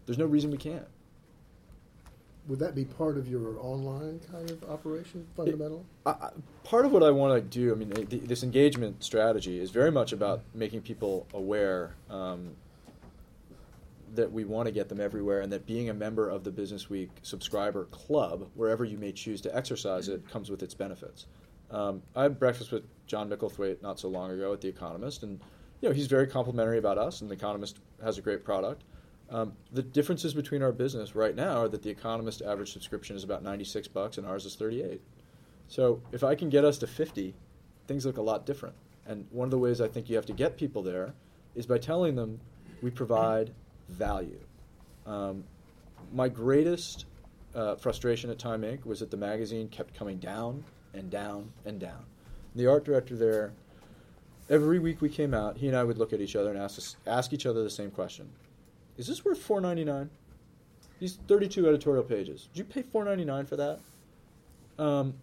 There's no reason we can't. Would that be part of your online kind of operation, fundamental? I, I, part of what I want to do, I mean, the, this engagement strategy is very much about making people aware um, that we want to get them everywhere, and that being a member of the Business Week subscriber club, wherever you may choose to exercise it, comes with its benefits. Um, I had breakfast with John Micklethwait not so long ago at The Economist, and you know he's very complimentary about us, and The Economist has a great product. Um, the differences between our business right now are that The Economist average subscription is about 96 bucks, and ours is 38. So if I can get us to 50, things look a lot different. And one of the ways I think you have to get people there is by telling them we provide value. Um, my greatest uh, frustration at Time Inc. was that the magazine kept coming down and down and down. The art director there, every week we came out, he and I would look at each other and ask, ask each other the same question: Is this worth four ninety nine? These thirty two editorial pages. Did you pay four ninety nine for that? Um,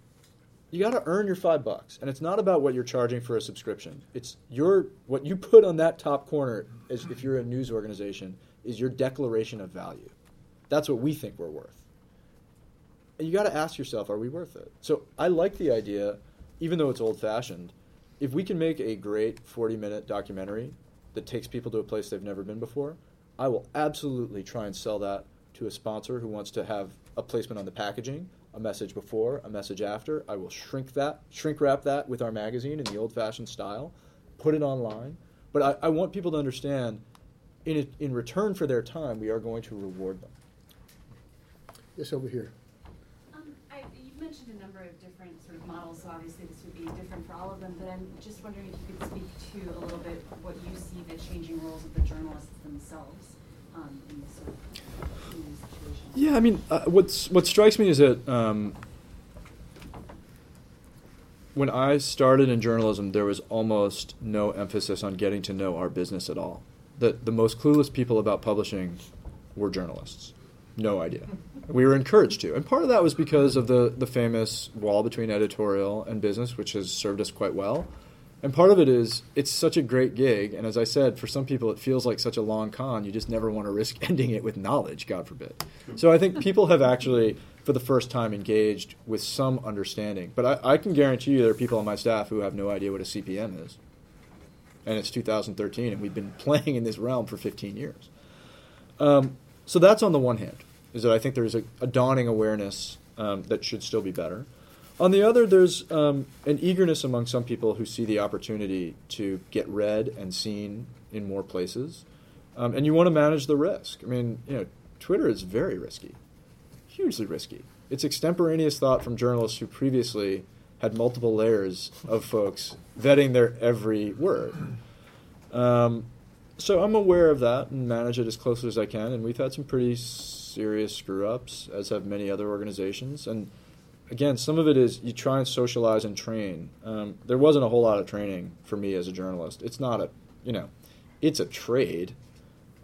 you got to earn your five bucks, and it's not about what you're charging for a subscription. It's your what you put on that top corner. As if you're a news organization, is your declaration of value. That's what we think we're worth And you got to ask yourself, are we worth it? So I like the idea, even though it's old fashioned. If we can make a great 40 minute documentary that takes people to a place they've never been before, I will absolutely try and sell that to a sponsor who wants to have a placement on the packaging, a message before, a message after. I will shrink that, shrink wrap that with our magazine in the old fashioned style, put it online. But I, I want people to understand in, in return for their time, we are going to reward them. Yes, over here. Um, you mentioned a number of different sort of models, so obviously this would be different for all of them, but I'm just wondering if you could speak to a little bit what you see the changing roles of the journalists themselves um, in this sort of situation. Yeah, I mean, uh, what's what strikes me is that um, when I started in journalism, there was almost no emphasis on getting to know our business at all. The the most clueless people about publishing were journalists. No idea. We were encouraged to, and part of that was because of the the famous wall between editorial and business, which has served us quite well. And part of it is it's such a great gig, and as I said, for some people it feels like such a long con. You just never want to risk ending it with knowledge, God forbid. So I think people have actually, for the first time, engaged with some understanding. But I, I can guarantee you there are people on my staff who have no idea what a CPM is. and it's 2013, and we've been playing in this realm for 15 years. Um, so that's on the one hand, is that I think there's a, a dawning awareness um, that should still be better. On the other, there's um, an eagerness among some people who see the opportunity to get read and seen in more places, um, and you want to manage the risk. I mean, you know, Twitter is very risky, hugely risky. It's extemporaneous thought from journalists who previously had multiple layers of folks vetting their every word. Um, so I'm aware of that and manage it as closely as I can. And we've had some pretty serious screw ups, as have many other organizations. And again, some of it is you try and socialize and train. Um, there wasn't a whole lot of training for me as a journalist. It's not a, you know, it's a trade,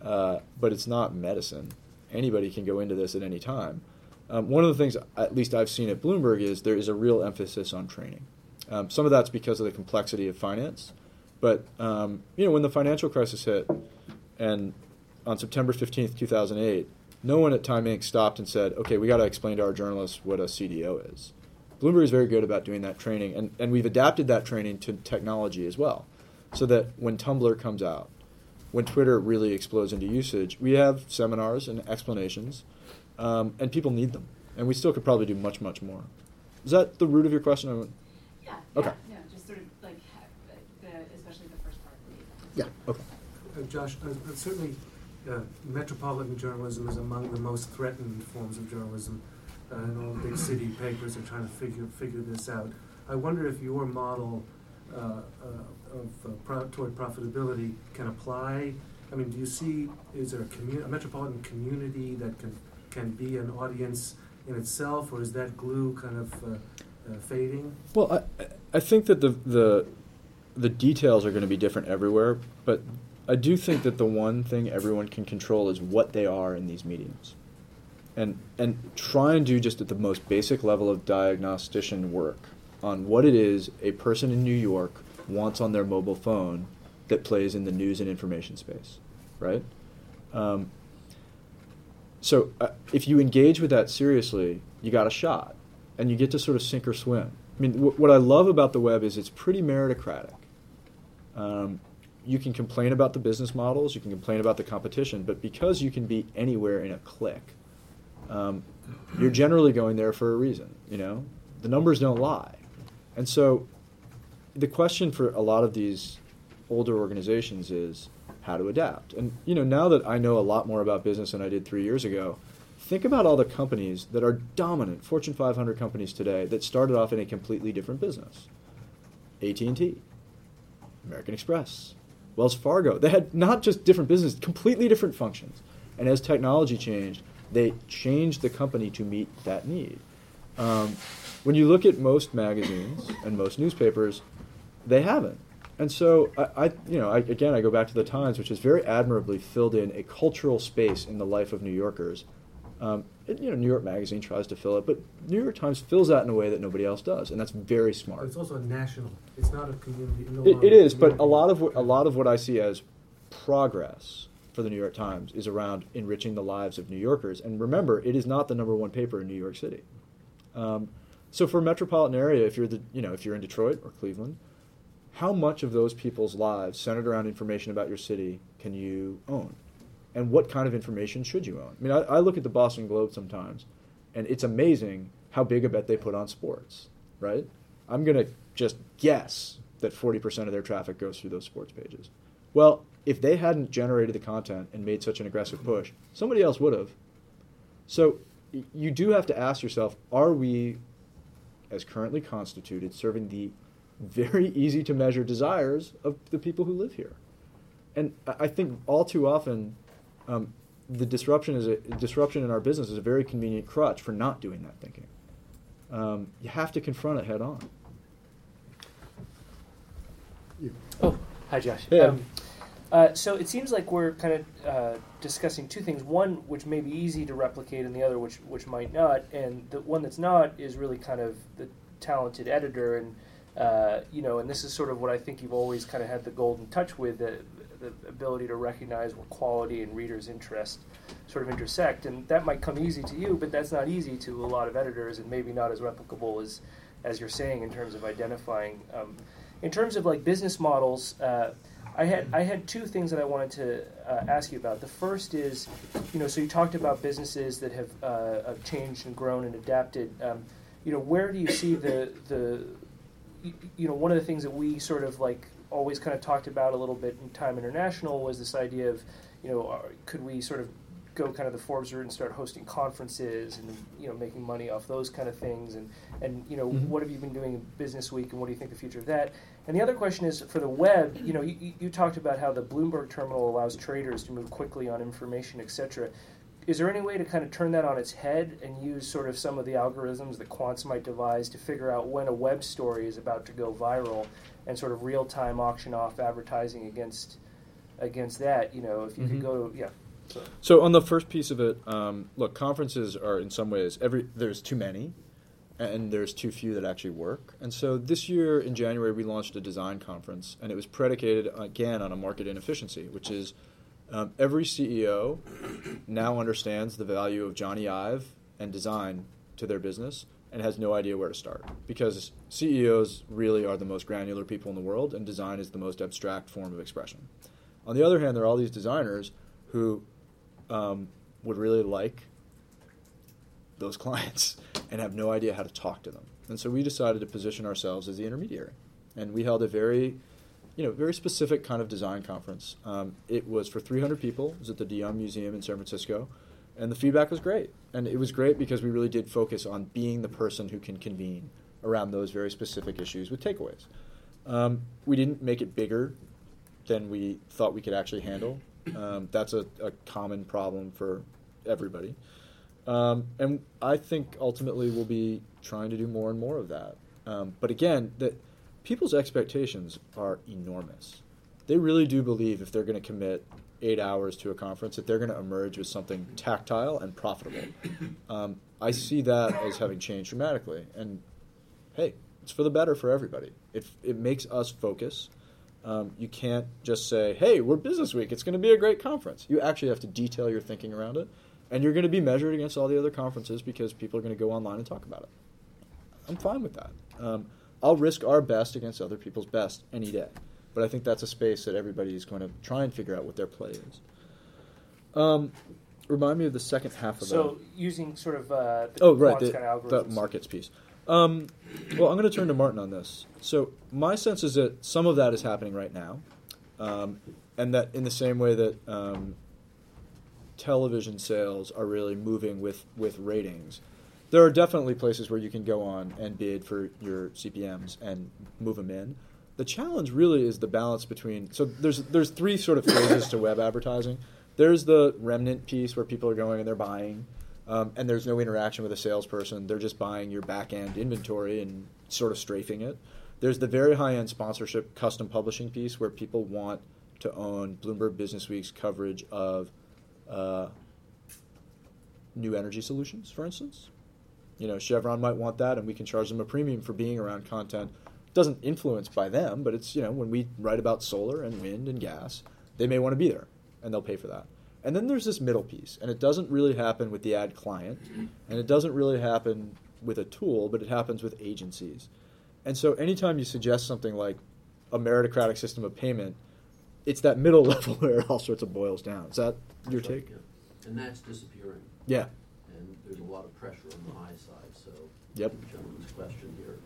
uh, but it's not medicine. Anybody can go into this at any time. Um, one of the things, at least I've seen at Bloomberg, is there is a real emphasis on training. Um, some of that's because of the complexity of finance, but um, you know when the financial crisis hit, and on September fifteenth, two thousand eight, no one at Time Inc. stopped and said, "Okay, we got to explain to our journalists what a CDO is." Bloomberg is very good about doing that training, and, and we've adapted that training to technology as well, so that when Tumblr comes out, when Twitter really explodes into usage, we have seminars and explanations um, and people need them. And we still could probably do much, much more. Is that the root of your question? Yeah. Okay. Yeah, just sort of like, ha- the, especially the first part. Yeah. Okay. Uh, Josh, uh, uh, certainly uh, metropolitan journalism is among the most threatened forms of journalism, uh, and all big city papers are trying to figure figure this out. I wonder if your model uh, uh, of uh, pro- toward profitability can apply. I mean, do you see is there a, commu- a metropolitan community that can can be an audience in itself, or is that glue kind of uh, uh, fading? Well, I, I think that the, the, the details are going to be different everywhere, but I do think that the one thing everyone can control is what they are in these mediums. And, and try and do just at the most basic level of diagnostician work on what it is a person in New York wants on their mobile phone that plays in the news and information space, right? Um, so uh, if you engage with that seriously, you got a shot, and you get to sort of sink or swim. I mean, what I love about the web is it's pretty meritocratic. Um, you can complain about the business models, you can complain about the competition, but because you can be anywhere in a click, um, you're generally going there for a reason. You know, the numbers don't lie, and so the question for a lot of these older organizations is how to adapt. And you know, now that I know a lot more about business than I did three years ago, think about all the companies that are dominant Fortune 500 companies today that started off in a completely different business. AT&T, American Express, Wells Fargo. They had not just different businesses, completely different functions. And as technology changed, they changed the company to meet that need. Um, when you look at most magazines and most newspapers, they haven't. And so I, I you know, I, again, I go back to the Times, which has very admirably filled in a cultural space in the life of New Yorkers. Um, it, you know, New York Magazine tries to fill it, but New York Times fills that in a way that nobody else does, and that's very smart. It's also a national. It's not a community. no It, it is, but a lot of what, a lot of what I see as progress for the New York Times is around enriching the lives of New Yorkers. And remember, it is not the number one paper in New York City. Um, so for a metropolitan area, if you're the you know if you're in Detroit or Cleveland, how much of those people's lives centered around information about your city can you own? And what kind of information should you own? I mean, I, I look at the Boston Globe sometimes, and it's amazing how big a bet they put on sports, right? I'm going to just guess that 40% of their traffic goes through those sports pages. Well, if they hadn't generated the content and made such an aggressive push, somebody else would have. So you do have to ask yourself are we, as currently constituted, serving the very easy to measure desires of the people who live here? And I I think all too often, um, the disruption is a disruption in our business is a very convenient crutch for not doing that thinking. Um, you have to confront it head on. You. Oh, hi, Josh. Hey. Um, uh, so it seems like we're kind of uh, discussing two things: one which may be easy to replicate, and the other which which might not. And the one that's not is really kind of the talented editor, and uh, you know, and this is sort of what I think you've always kind of had the golden touch with the, ability to recognize where quality and readers' interest sort of intersect, and that might come easy to you, but that's not easy to a lot of editors, and maybe not as replicable as as you're saying in terms of identifying. Um, in terms of like business models, uh, I had I had two things that I wanted to uh, ask you about. The first is, you know, so you talked about businesses that have, uh, have changed and grown and adapted. Um, you know, where do you see the the you know one of the things that we sort of like always kind of talked about a little bit in Time International was this idea of you know could we sort of go kind of the Forbes route and start hosting conferences and you know making money off those kind of things and and you know Mhm. what have you been doing in Business Week and what do you think the future of that? And the other question is for the web. You know, you, you- you talked about how the Bloomberg terminal allows traders to move quickly on information, etc. Is there any way to kind of turn that on its head and use sort of some of the algorithms that quants might devise to figure out when a web story is about to go viral and sort of real time auction off advertising against against that? You know, if you Mhm. could go to yeah. So. So on the first piece of it, um, look, conferences are in some ways every there's too many, and there's too few that actually work. And so this year in January we launched a design conference, and it was predicated again on a market inefficiency, which is um, every CEO now understands the value of Jony Ive and design to their business and has no idea where to start because CEOs really are the most granular people in the world, and design is the most abstract form of expression. On the other hand, there are all these designers who um, would really like those clients and have no idea how to talk to them. And so we decided to position ourselves as the intermediary. And we held a very, you know, very specific kind of design conference. Um, it was for 300 people. It was at de Young Museum in San Francisco. And the feedback was great. And it was great because we really did focus on being the person who can convene around those very specific issues with takeaways. Um, we didn't make it bigger than we thought we could actually handle. Um, that's a, a common problem for everybody. Um, and I think ultimately we'll be trying to do more and more of that. Um, but again, that people's expectations are enormous. They really do believe if they're going to commit eight hours to a conference that they're going to emerge with something tactile and profitable. Um, I see that as having changed dramatically. And hey, it's for the better for everybody. It, it makes us focus. Um, you can't just say, hey, we're Business Week. It's going to be a great conference. You actually have to detail your thinking around it. And you're going to be measured against all the other conferences because people are going to go online and talk about it. I'm fine with that. Um, I'll risk our best against other people's best any day. But I think that's a space that everybody is going to try and figure out what their play is. Um, remind me of the second half of the So that. using sort of uh, the Oh, right, the, kind of the markets piece. Um, well, I'm going to turn to Martin on this. So my sense is that some of that is happening right now, um, and that in the same way that um, television sales are really moving with with ratings, there are definitely places where you can go on and bid for your CPMS and move them in. The challenge really is the balance between. So there's there's three sort of phases to web advertising. There's the remnant piece where people are going and they're buying, um, and there's no interaction with a salesperson. They're just buying your back end inventory and sort of strafing it. There's the very high end sponsorship custom publishing piece where people want to own Bloomberg Business Week's coverage of uh, new energy solutions, for instance. You know, Chevron might want that, and we can charge them a premium for being around content. Doesn't influence by them, but it's you know when we write about solar and wind and gas, they may want to be there, and they'll pay for that. And then there's this middle piece, and it doesn't really happen with the ad client, and it doesn't really happen with a tool, but it happens with agencies. And so anytime you suggest something like a meritocratic system of payment, it's that middle level where it all sorts of boils down. Is that your take? Yeah. And that's disappearing. Yeah. And there's a lot of pressure on the high side, so. Yep. the Gentleman's question here.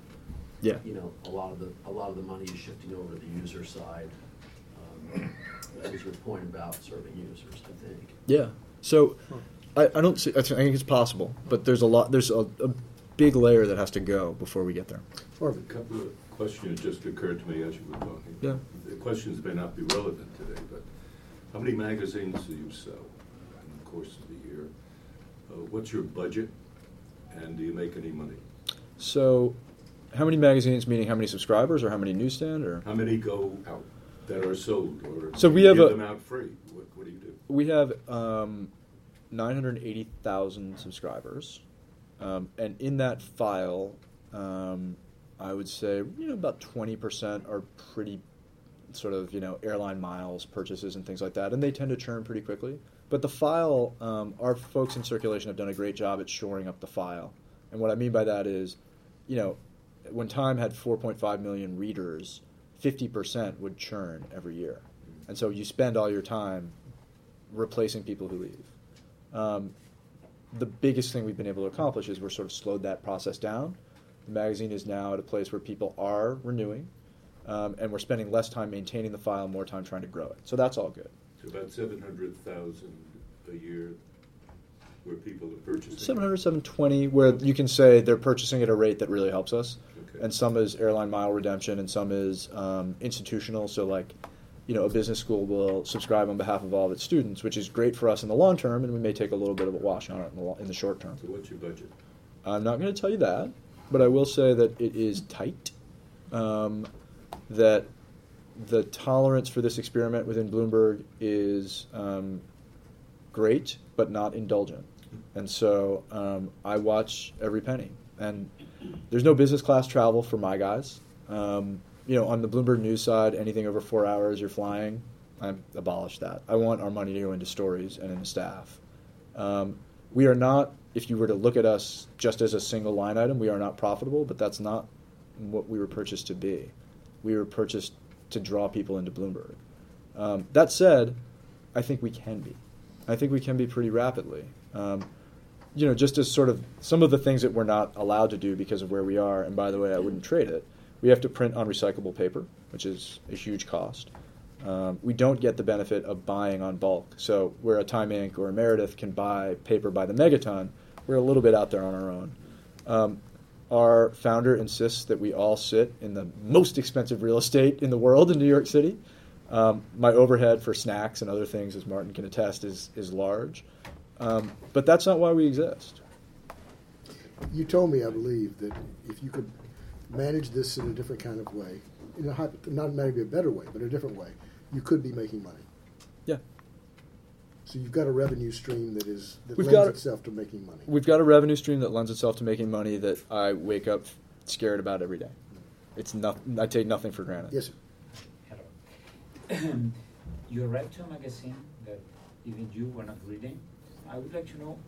Yeah. You know, a lot of the, a lot of the money is shifting over to the user side. Um, That was your point about serving users, I think. Yeah. So I, I don't see. I think it's possible, but there's a lot. There's a, a big layer that has to go before we get there. A couple of questions just occurred to me as you were talking. Yeah. The questions may not be relevant today, but how many magazines do you sell in the course of the year? Uh, What's your budget, and do you make any money? So, how many magazines? Meaning how many subscribers, or how many newsstand, or How many go out that are sold, or So we have give a- them out free? What, what do you do? we have um, 980,000 subscribers, um, and in that file, um, I would say you know about 20% are pretty sort of you know airline miles purchases and things like that, and they tend to churn pretty quickly. But the file, um, our folks in circulation have done a great job at shoring up the file, and what I mean by that is, you know, when Time had 4.5 million readers, 50% would churn every year. and so you spend all your time replacing people who leave. Um, the biggest thing we've been able to accomplish is we're sort of slowed that process down. The magazine is now at a place where people are renewing, um, and we're spending less time maintaining the file, more time trying to grow it. So that's all good. So about seven hundred thousand a year where people are purchasing. 700, 720, where you can say they're purchasing at a rate that really helps us. Okay. And some is airline mile redemption, and some is um, institutional. So, like, you know, a business school will subscribe on behalf of all of its students, which is great for us in the long term, and we may take a little bit of a wash on it in the, lo- in the short term. So what's your budget? I'm not going to tell you that, but I will say that it is tight. Um, that the tolerance for this experiment within Bloomberg is um, great, but not indulgent. And so um, I watch every penny. And there's no business class travel for my guys. Um, you know, on the Bloomberg News side, anything over four hours you're flying, I abolish that. I want our money to go into stories and into staff. Um, we are not, if you were to look at us just as a single line item, we are not profitable, but that's not what we were purchased to be. We were purchased to draw people into Bloomberg. Um, that said, I think we can be. I think we can be pretty rapidly. Um, you know, just as sort of some of the things that we're not allowed to do because of where we are, and by the way, I wouldn't trade it. We have to print on recyclable paper, which is a huge cost. Um, we don't get the benefit of buying on bulk. So, where a Time Inc. or a Meredith can buy paper by the megaton, we're a little bit out there on our own. Um, our founder insists that we all sit in the most expensive real estate in the world in New York City. Um, my overhead for snacks and other things, as Martin can attest, is, is large. Um, but that's not why we exist. You told me, I believe, that if you could manage this in a different kind of way, in a, hypo- not maybe a better way, but a different way, you could be making money. Yeah. So you've got a revenue stream that is that We've lends got- itself to making money. We've got a revenue stream that lends itself to making money that I wake up scared about every day. It's not, I take nothing for granted. Yes, sir. Hello. you arrived to a magazine that even you were not reading. I would like to know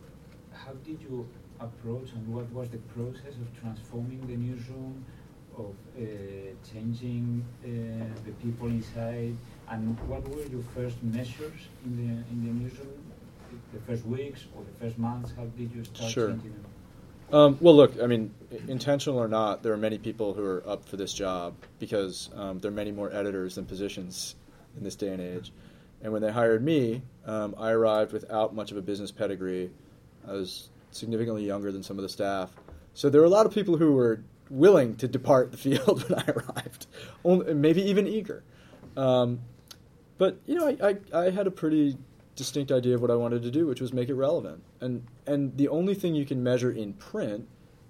how did you approach and what was the process of transforming the newsroom, of uh, changing uh, the people inside, and what were your first measures in the in the newsroom? The first weeks or the first months? How did you start Sure. changing them? Um, well, look, I mean, intentional or not, there are many people who are up for this job because um, there are many more editors than positions in this day and age. And when they hired me, um, I arrived without much of a business pedigree. I was significantly younger than some of the staff. So there were a lot of people who were willing to depart the field when I arrived, Only, maybe even eager. Um, but you know, I, I, I had a pretty distinct idea of what I wanted to do, which was make it relevant. And and the only thing you can measure in print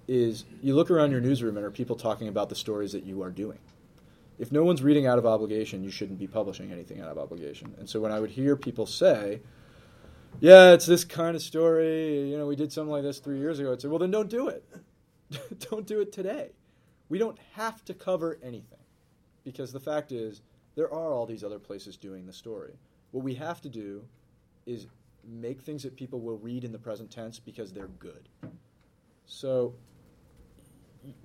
is you look around your newsroom and are people talking about the stories that you are doing. If no one's reading out of obligation, you shouldn't be publishing anything out of obligation. And so when I would hear people say, "Yeah, it's this kind of story," you know, we did something like this three years ago, I'd say, "Well, then don't do it. don't do it today. We don't have to cover anything." because the fact is there are all these other places doing the story. What we have to do is make things that people will read in the present tense because they're good. So,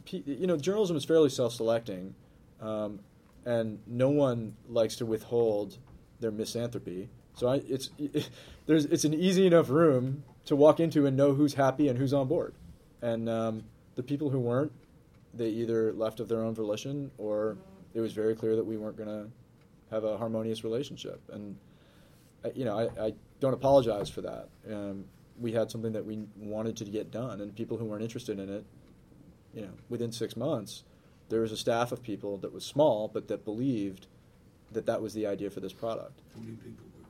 you know, journalism is fairly self-selecting, um, and no one likes to withhold their misanthropy. So I, it's there's it's an easy enough room to walk into and know who's happy and who's on board, and um, the people who weren't, they either left of their own volition or it was very clear that we weren't going to have a harmonious relationship. And I, you know, I, I don't apologize for that. Um, we had something that we wanted to get done, and people who weren't interested in it, you know, within six months, there was a staff of people that was small, but that believed that that was the idea for this product. How many people work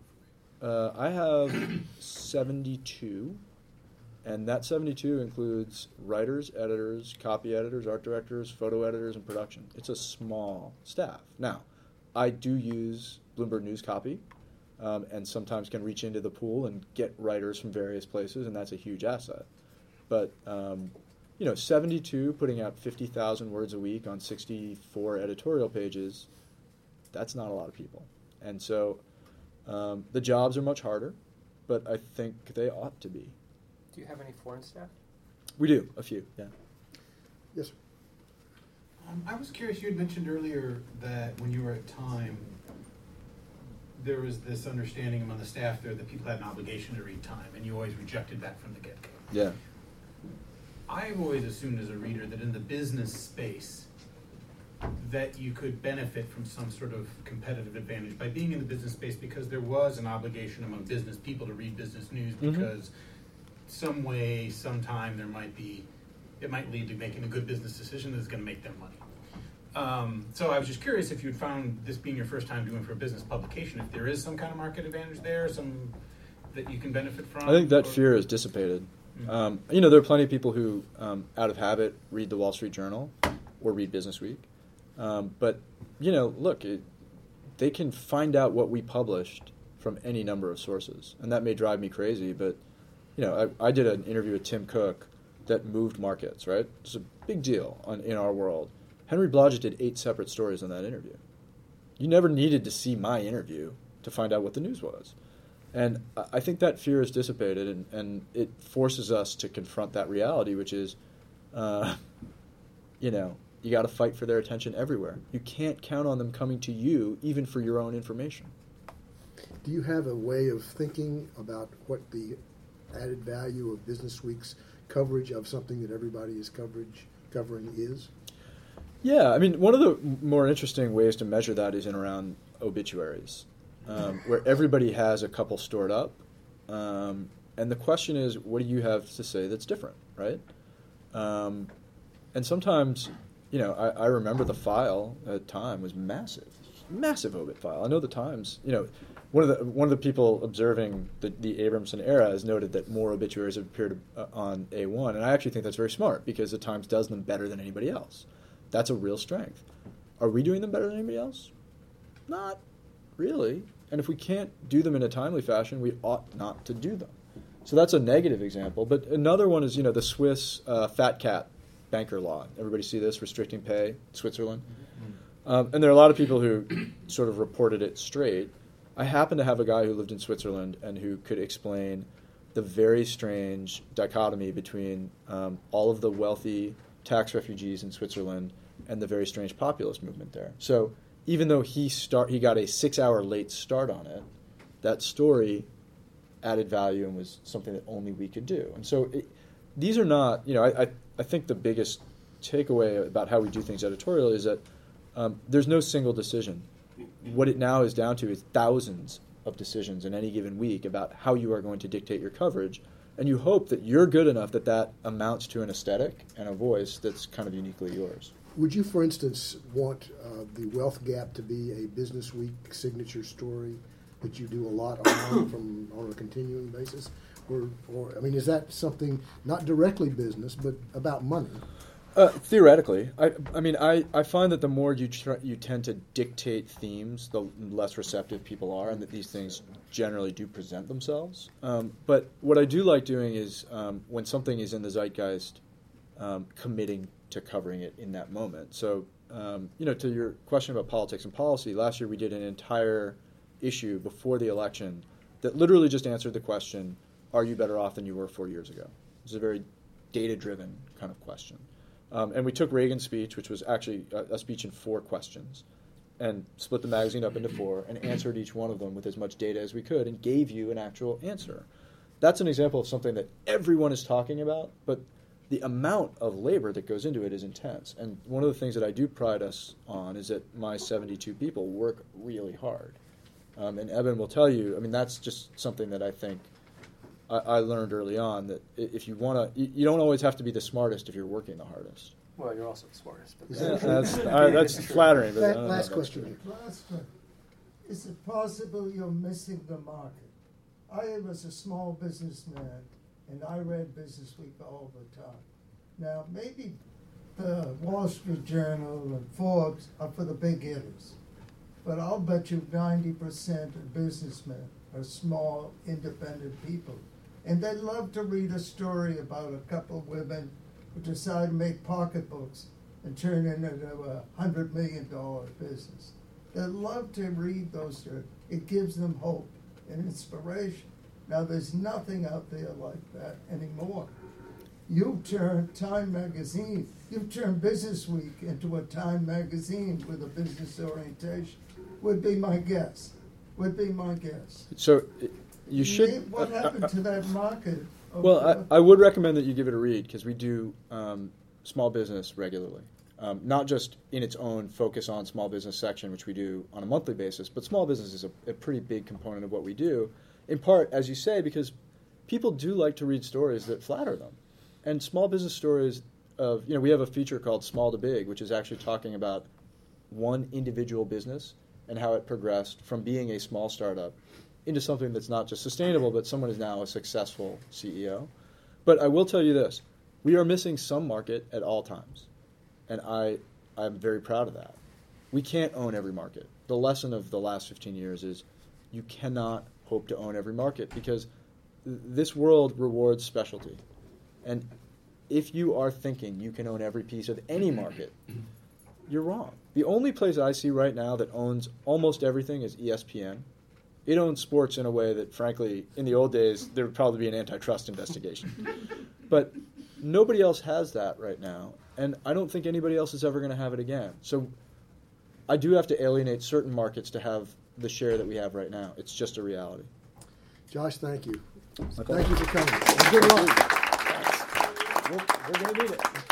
for you? Uh, I have 72, and that 72 includes writers, editors, copy editors, art directors, photo editors, and production. It's a small staff. Now, I do use Bloomberg News copy, um, and sometimes can reach into the pool and get writers from various places, and that's a huge asset. But um, you know, 72 putting out 50,000 words a week on 64 editorial pages, that's not a lot of people. And so um, the jobs are much harder, but I think they ought to be. Do you have any foreign staff? We do, a few, yeah. Yes, sir. Um, I was curious, you had mentioned earlier that when you were at Time, there was this understanding among the staff there that people had an obligation to read Time, and you always rejected that from the get-go. Yeah. I've always assumed as a reader that in the business space, that you could benefit from some sort of competitive advantage by being in the business space because there was an obligation among business people to read business news Mhm. because some way, sometime there might be, it might lead to making a good business decision that's going to make them money. Um, so I was just curious if you'd found this being your first time doing for a business publication, if there is some kind of market advantage there, some that you can benefit from. I think that or- fear is dissipated. Mhm. Um, you know, there are plenty of people who, um, out of habit, read the Wall Street Journal or read Business Week. Um, but you know, look, it, they can find out what we published from any number of sources, and that may drive me crazy. But you know, I, I did an interview with Tim Cook that moved markets. Right, it's a big deal on, in our world. Henry Blodget did eight separate stories on that interview. You never needed to see my interview to find out what the news was. And I- think that fear is dissipated, and, and it forces us to confront that reality, which is, uh, you know, you got to fight for their attention everywhere. You can't count on them coming to you, even for your own information. Do you have a way of thinking about what the added value of Business Week's coverage of something that everybody is coverage covering is? Yeah, I mean, one of the more interesting ways to measure that is in around obituaries, um, where everybody has a couple stored up. Um, and the question is, what do you have to say that's different, right? Um, and sometimes, you know, I, I remember the file at time was massive, massive obit file. I know the Times, you know, one of the one of the people observing the, the Abramson era has noted that more obituaries have appeared uh, on A1, and I actually think that's very smart because the Times does them better than anybody else. That's a real strength. Are we doing them better than anybody else? Not really. And if we can't do them in a timely fashion, we ought not to do them. So that's a negative example. But another one is, you know, the Swiss uh, fat cat banker law. Everybody see this restricting pay, Switzerland. Um, and there are a lot of people who sort of reported it straight. I happen to have a guy who lived in Switzerland and who could explain the very strange dichotomy between um, all of the wealthy tax refugees in Switzerland and the very strange populist movement there. So even though he start he got a six hour late start on it, that story added value and was something that only we could do. And so it, these are not, you know, I, I, I think the biggest takeaway about how we do things editorially is that um, there's no single decision. What it now is down to is thousands of decisions in any given week about how you are going to dictate your coverage. And you hope that you're good enough that that amounts to an aesthetic and a voice that's kind of uniquely yours. Would you, for instance, want uh, the wealth gap to be a Business Week signature story that you do a lot on from on a continuing basis, or, or I mean, is that something not directly business but about money? Uh, theoretically, I, I mean, I, I find that the more you try, you tend to dictate themes, the less receptive people are, and that these things generally do present themselves. Um, but what I do like doing is um, when something is in the zeitgeist, um, committing to covering it in that moment. So, um, you know, to your question about politics and policy, last year we did an entire issue before the election that literally just answered the question: Are you better off than you were four years ago? It's a very data-driven kind of question. Um, and we took Reagan's speech, which was actually a, a speech in four questions, and split the magazine up into four and answered each one of them with as much data as we could and gave you an actual answer. That's an example of something that everyone is talking about, but the amount of labor that goes into it is intense. And one of the things that I do pride us on is that my 72 people work really hard. Um, and Eben will tell you, I mean, that's just something that I think I, I learned early on that if you want to, you, you don't always have to be the smartest if you're working the hardest. Well, you're also the smartest. But Is Yeah, that's, I, that's flattering. But I La- last if that's question. Last one. Is it possible you're missing the market? I was a small businessman and I read Business Week all the time. Now, maybe the Wall Street Journal and Forbes are for the big hitters, but I'll bet you 90% of businessmen are small, independent people. And they love to read a story about a couple of women who decide to make pocketbooks and turn it into a hundred million dollar business. They love to read those stories. It gives them hope and inspiration. Now there's nothing out there like that anymore. You've turned Time Magazine, you've turned Business Week into a Time Magazine with a business orientation, would be my guess. would be my guess. So you should. What uh, uh, happened to that market? Well, uh, I, I would recommend that you give it a read because we do um, small business regularly. Um, not just in its own focus on small business section, which we do on a monthly basis, but small business is a, a pretty big component of what we do. In part, as you say, because people do like to read stories that flatter them. And small business stories of, you know, we have a feature called Small to Big, which is actually talking about one individual business and how it progressed from being a small startup into something that's not just sustainable, but someone is now a successful CEO. But I will tell you this we are missing some market at all times. And I, I'm very proud of that. We can't own every market. The lesson of the last 15 years is you cannot hope to own every market because this world rewards specialty. And if you are thinking you can own every piece of any market, you're wrong. The only place I see right now that owns almost everything is ESPN. It owns sports in a way that, frankly, in the old days, there would probably be an antitrust investigation. but nobody else has that right now, and I don't think anybody else is ever going to have it again. So I do have to alienate certain markets to have the share that we have right now. It's just a reality. Josh, thank you. My Thank you for coming. Good luck. We're, we're going to need it.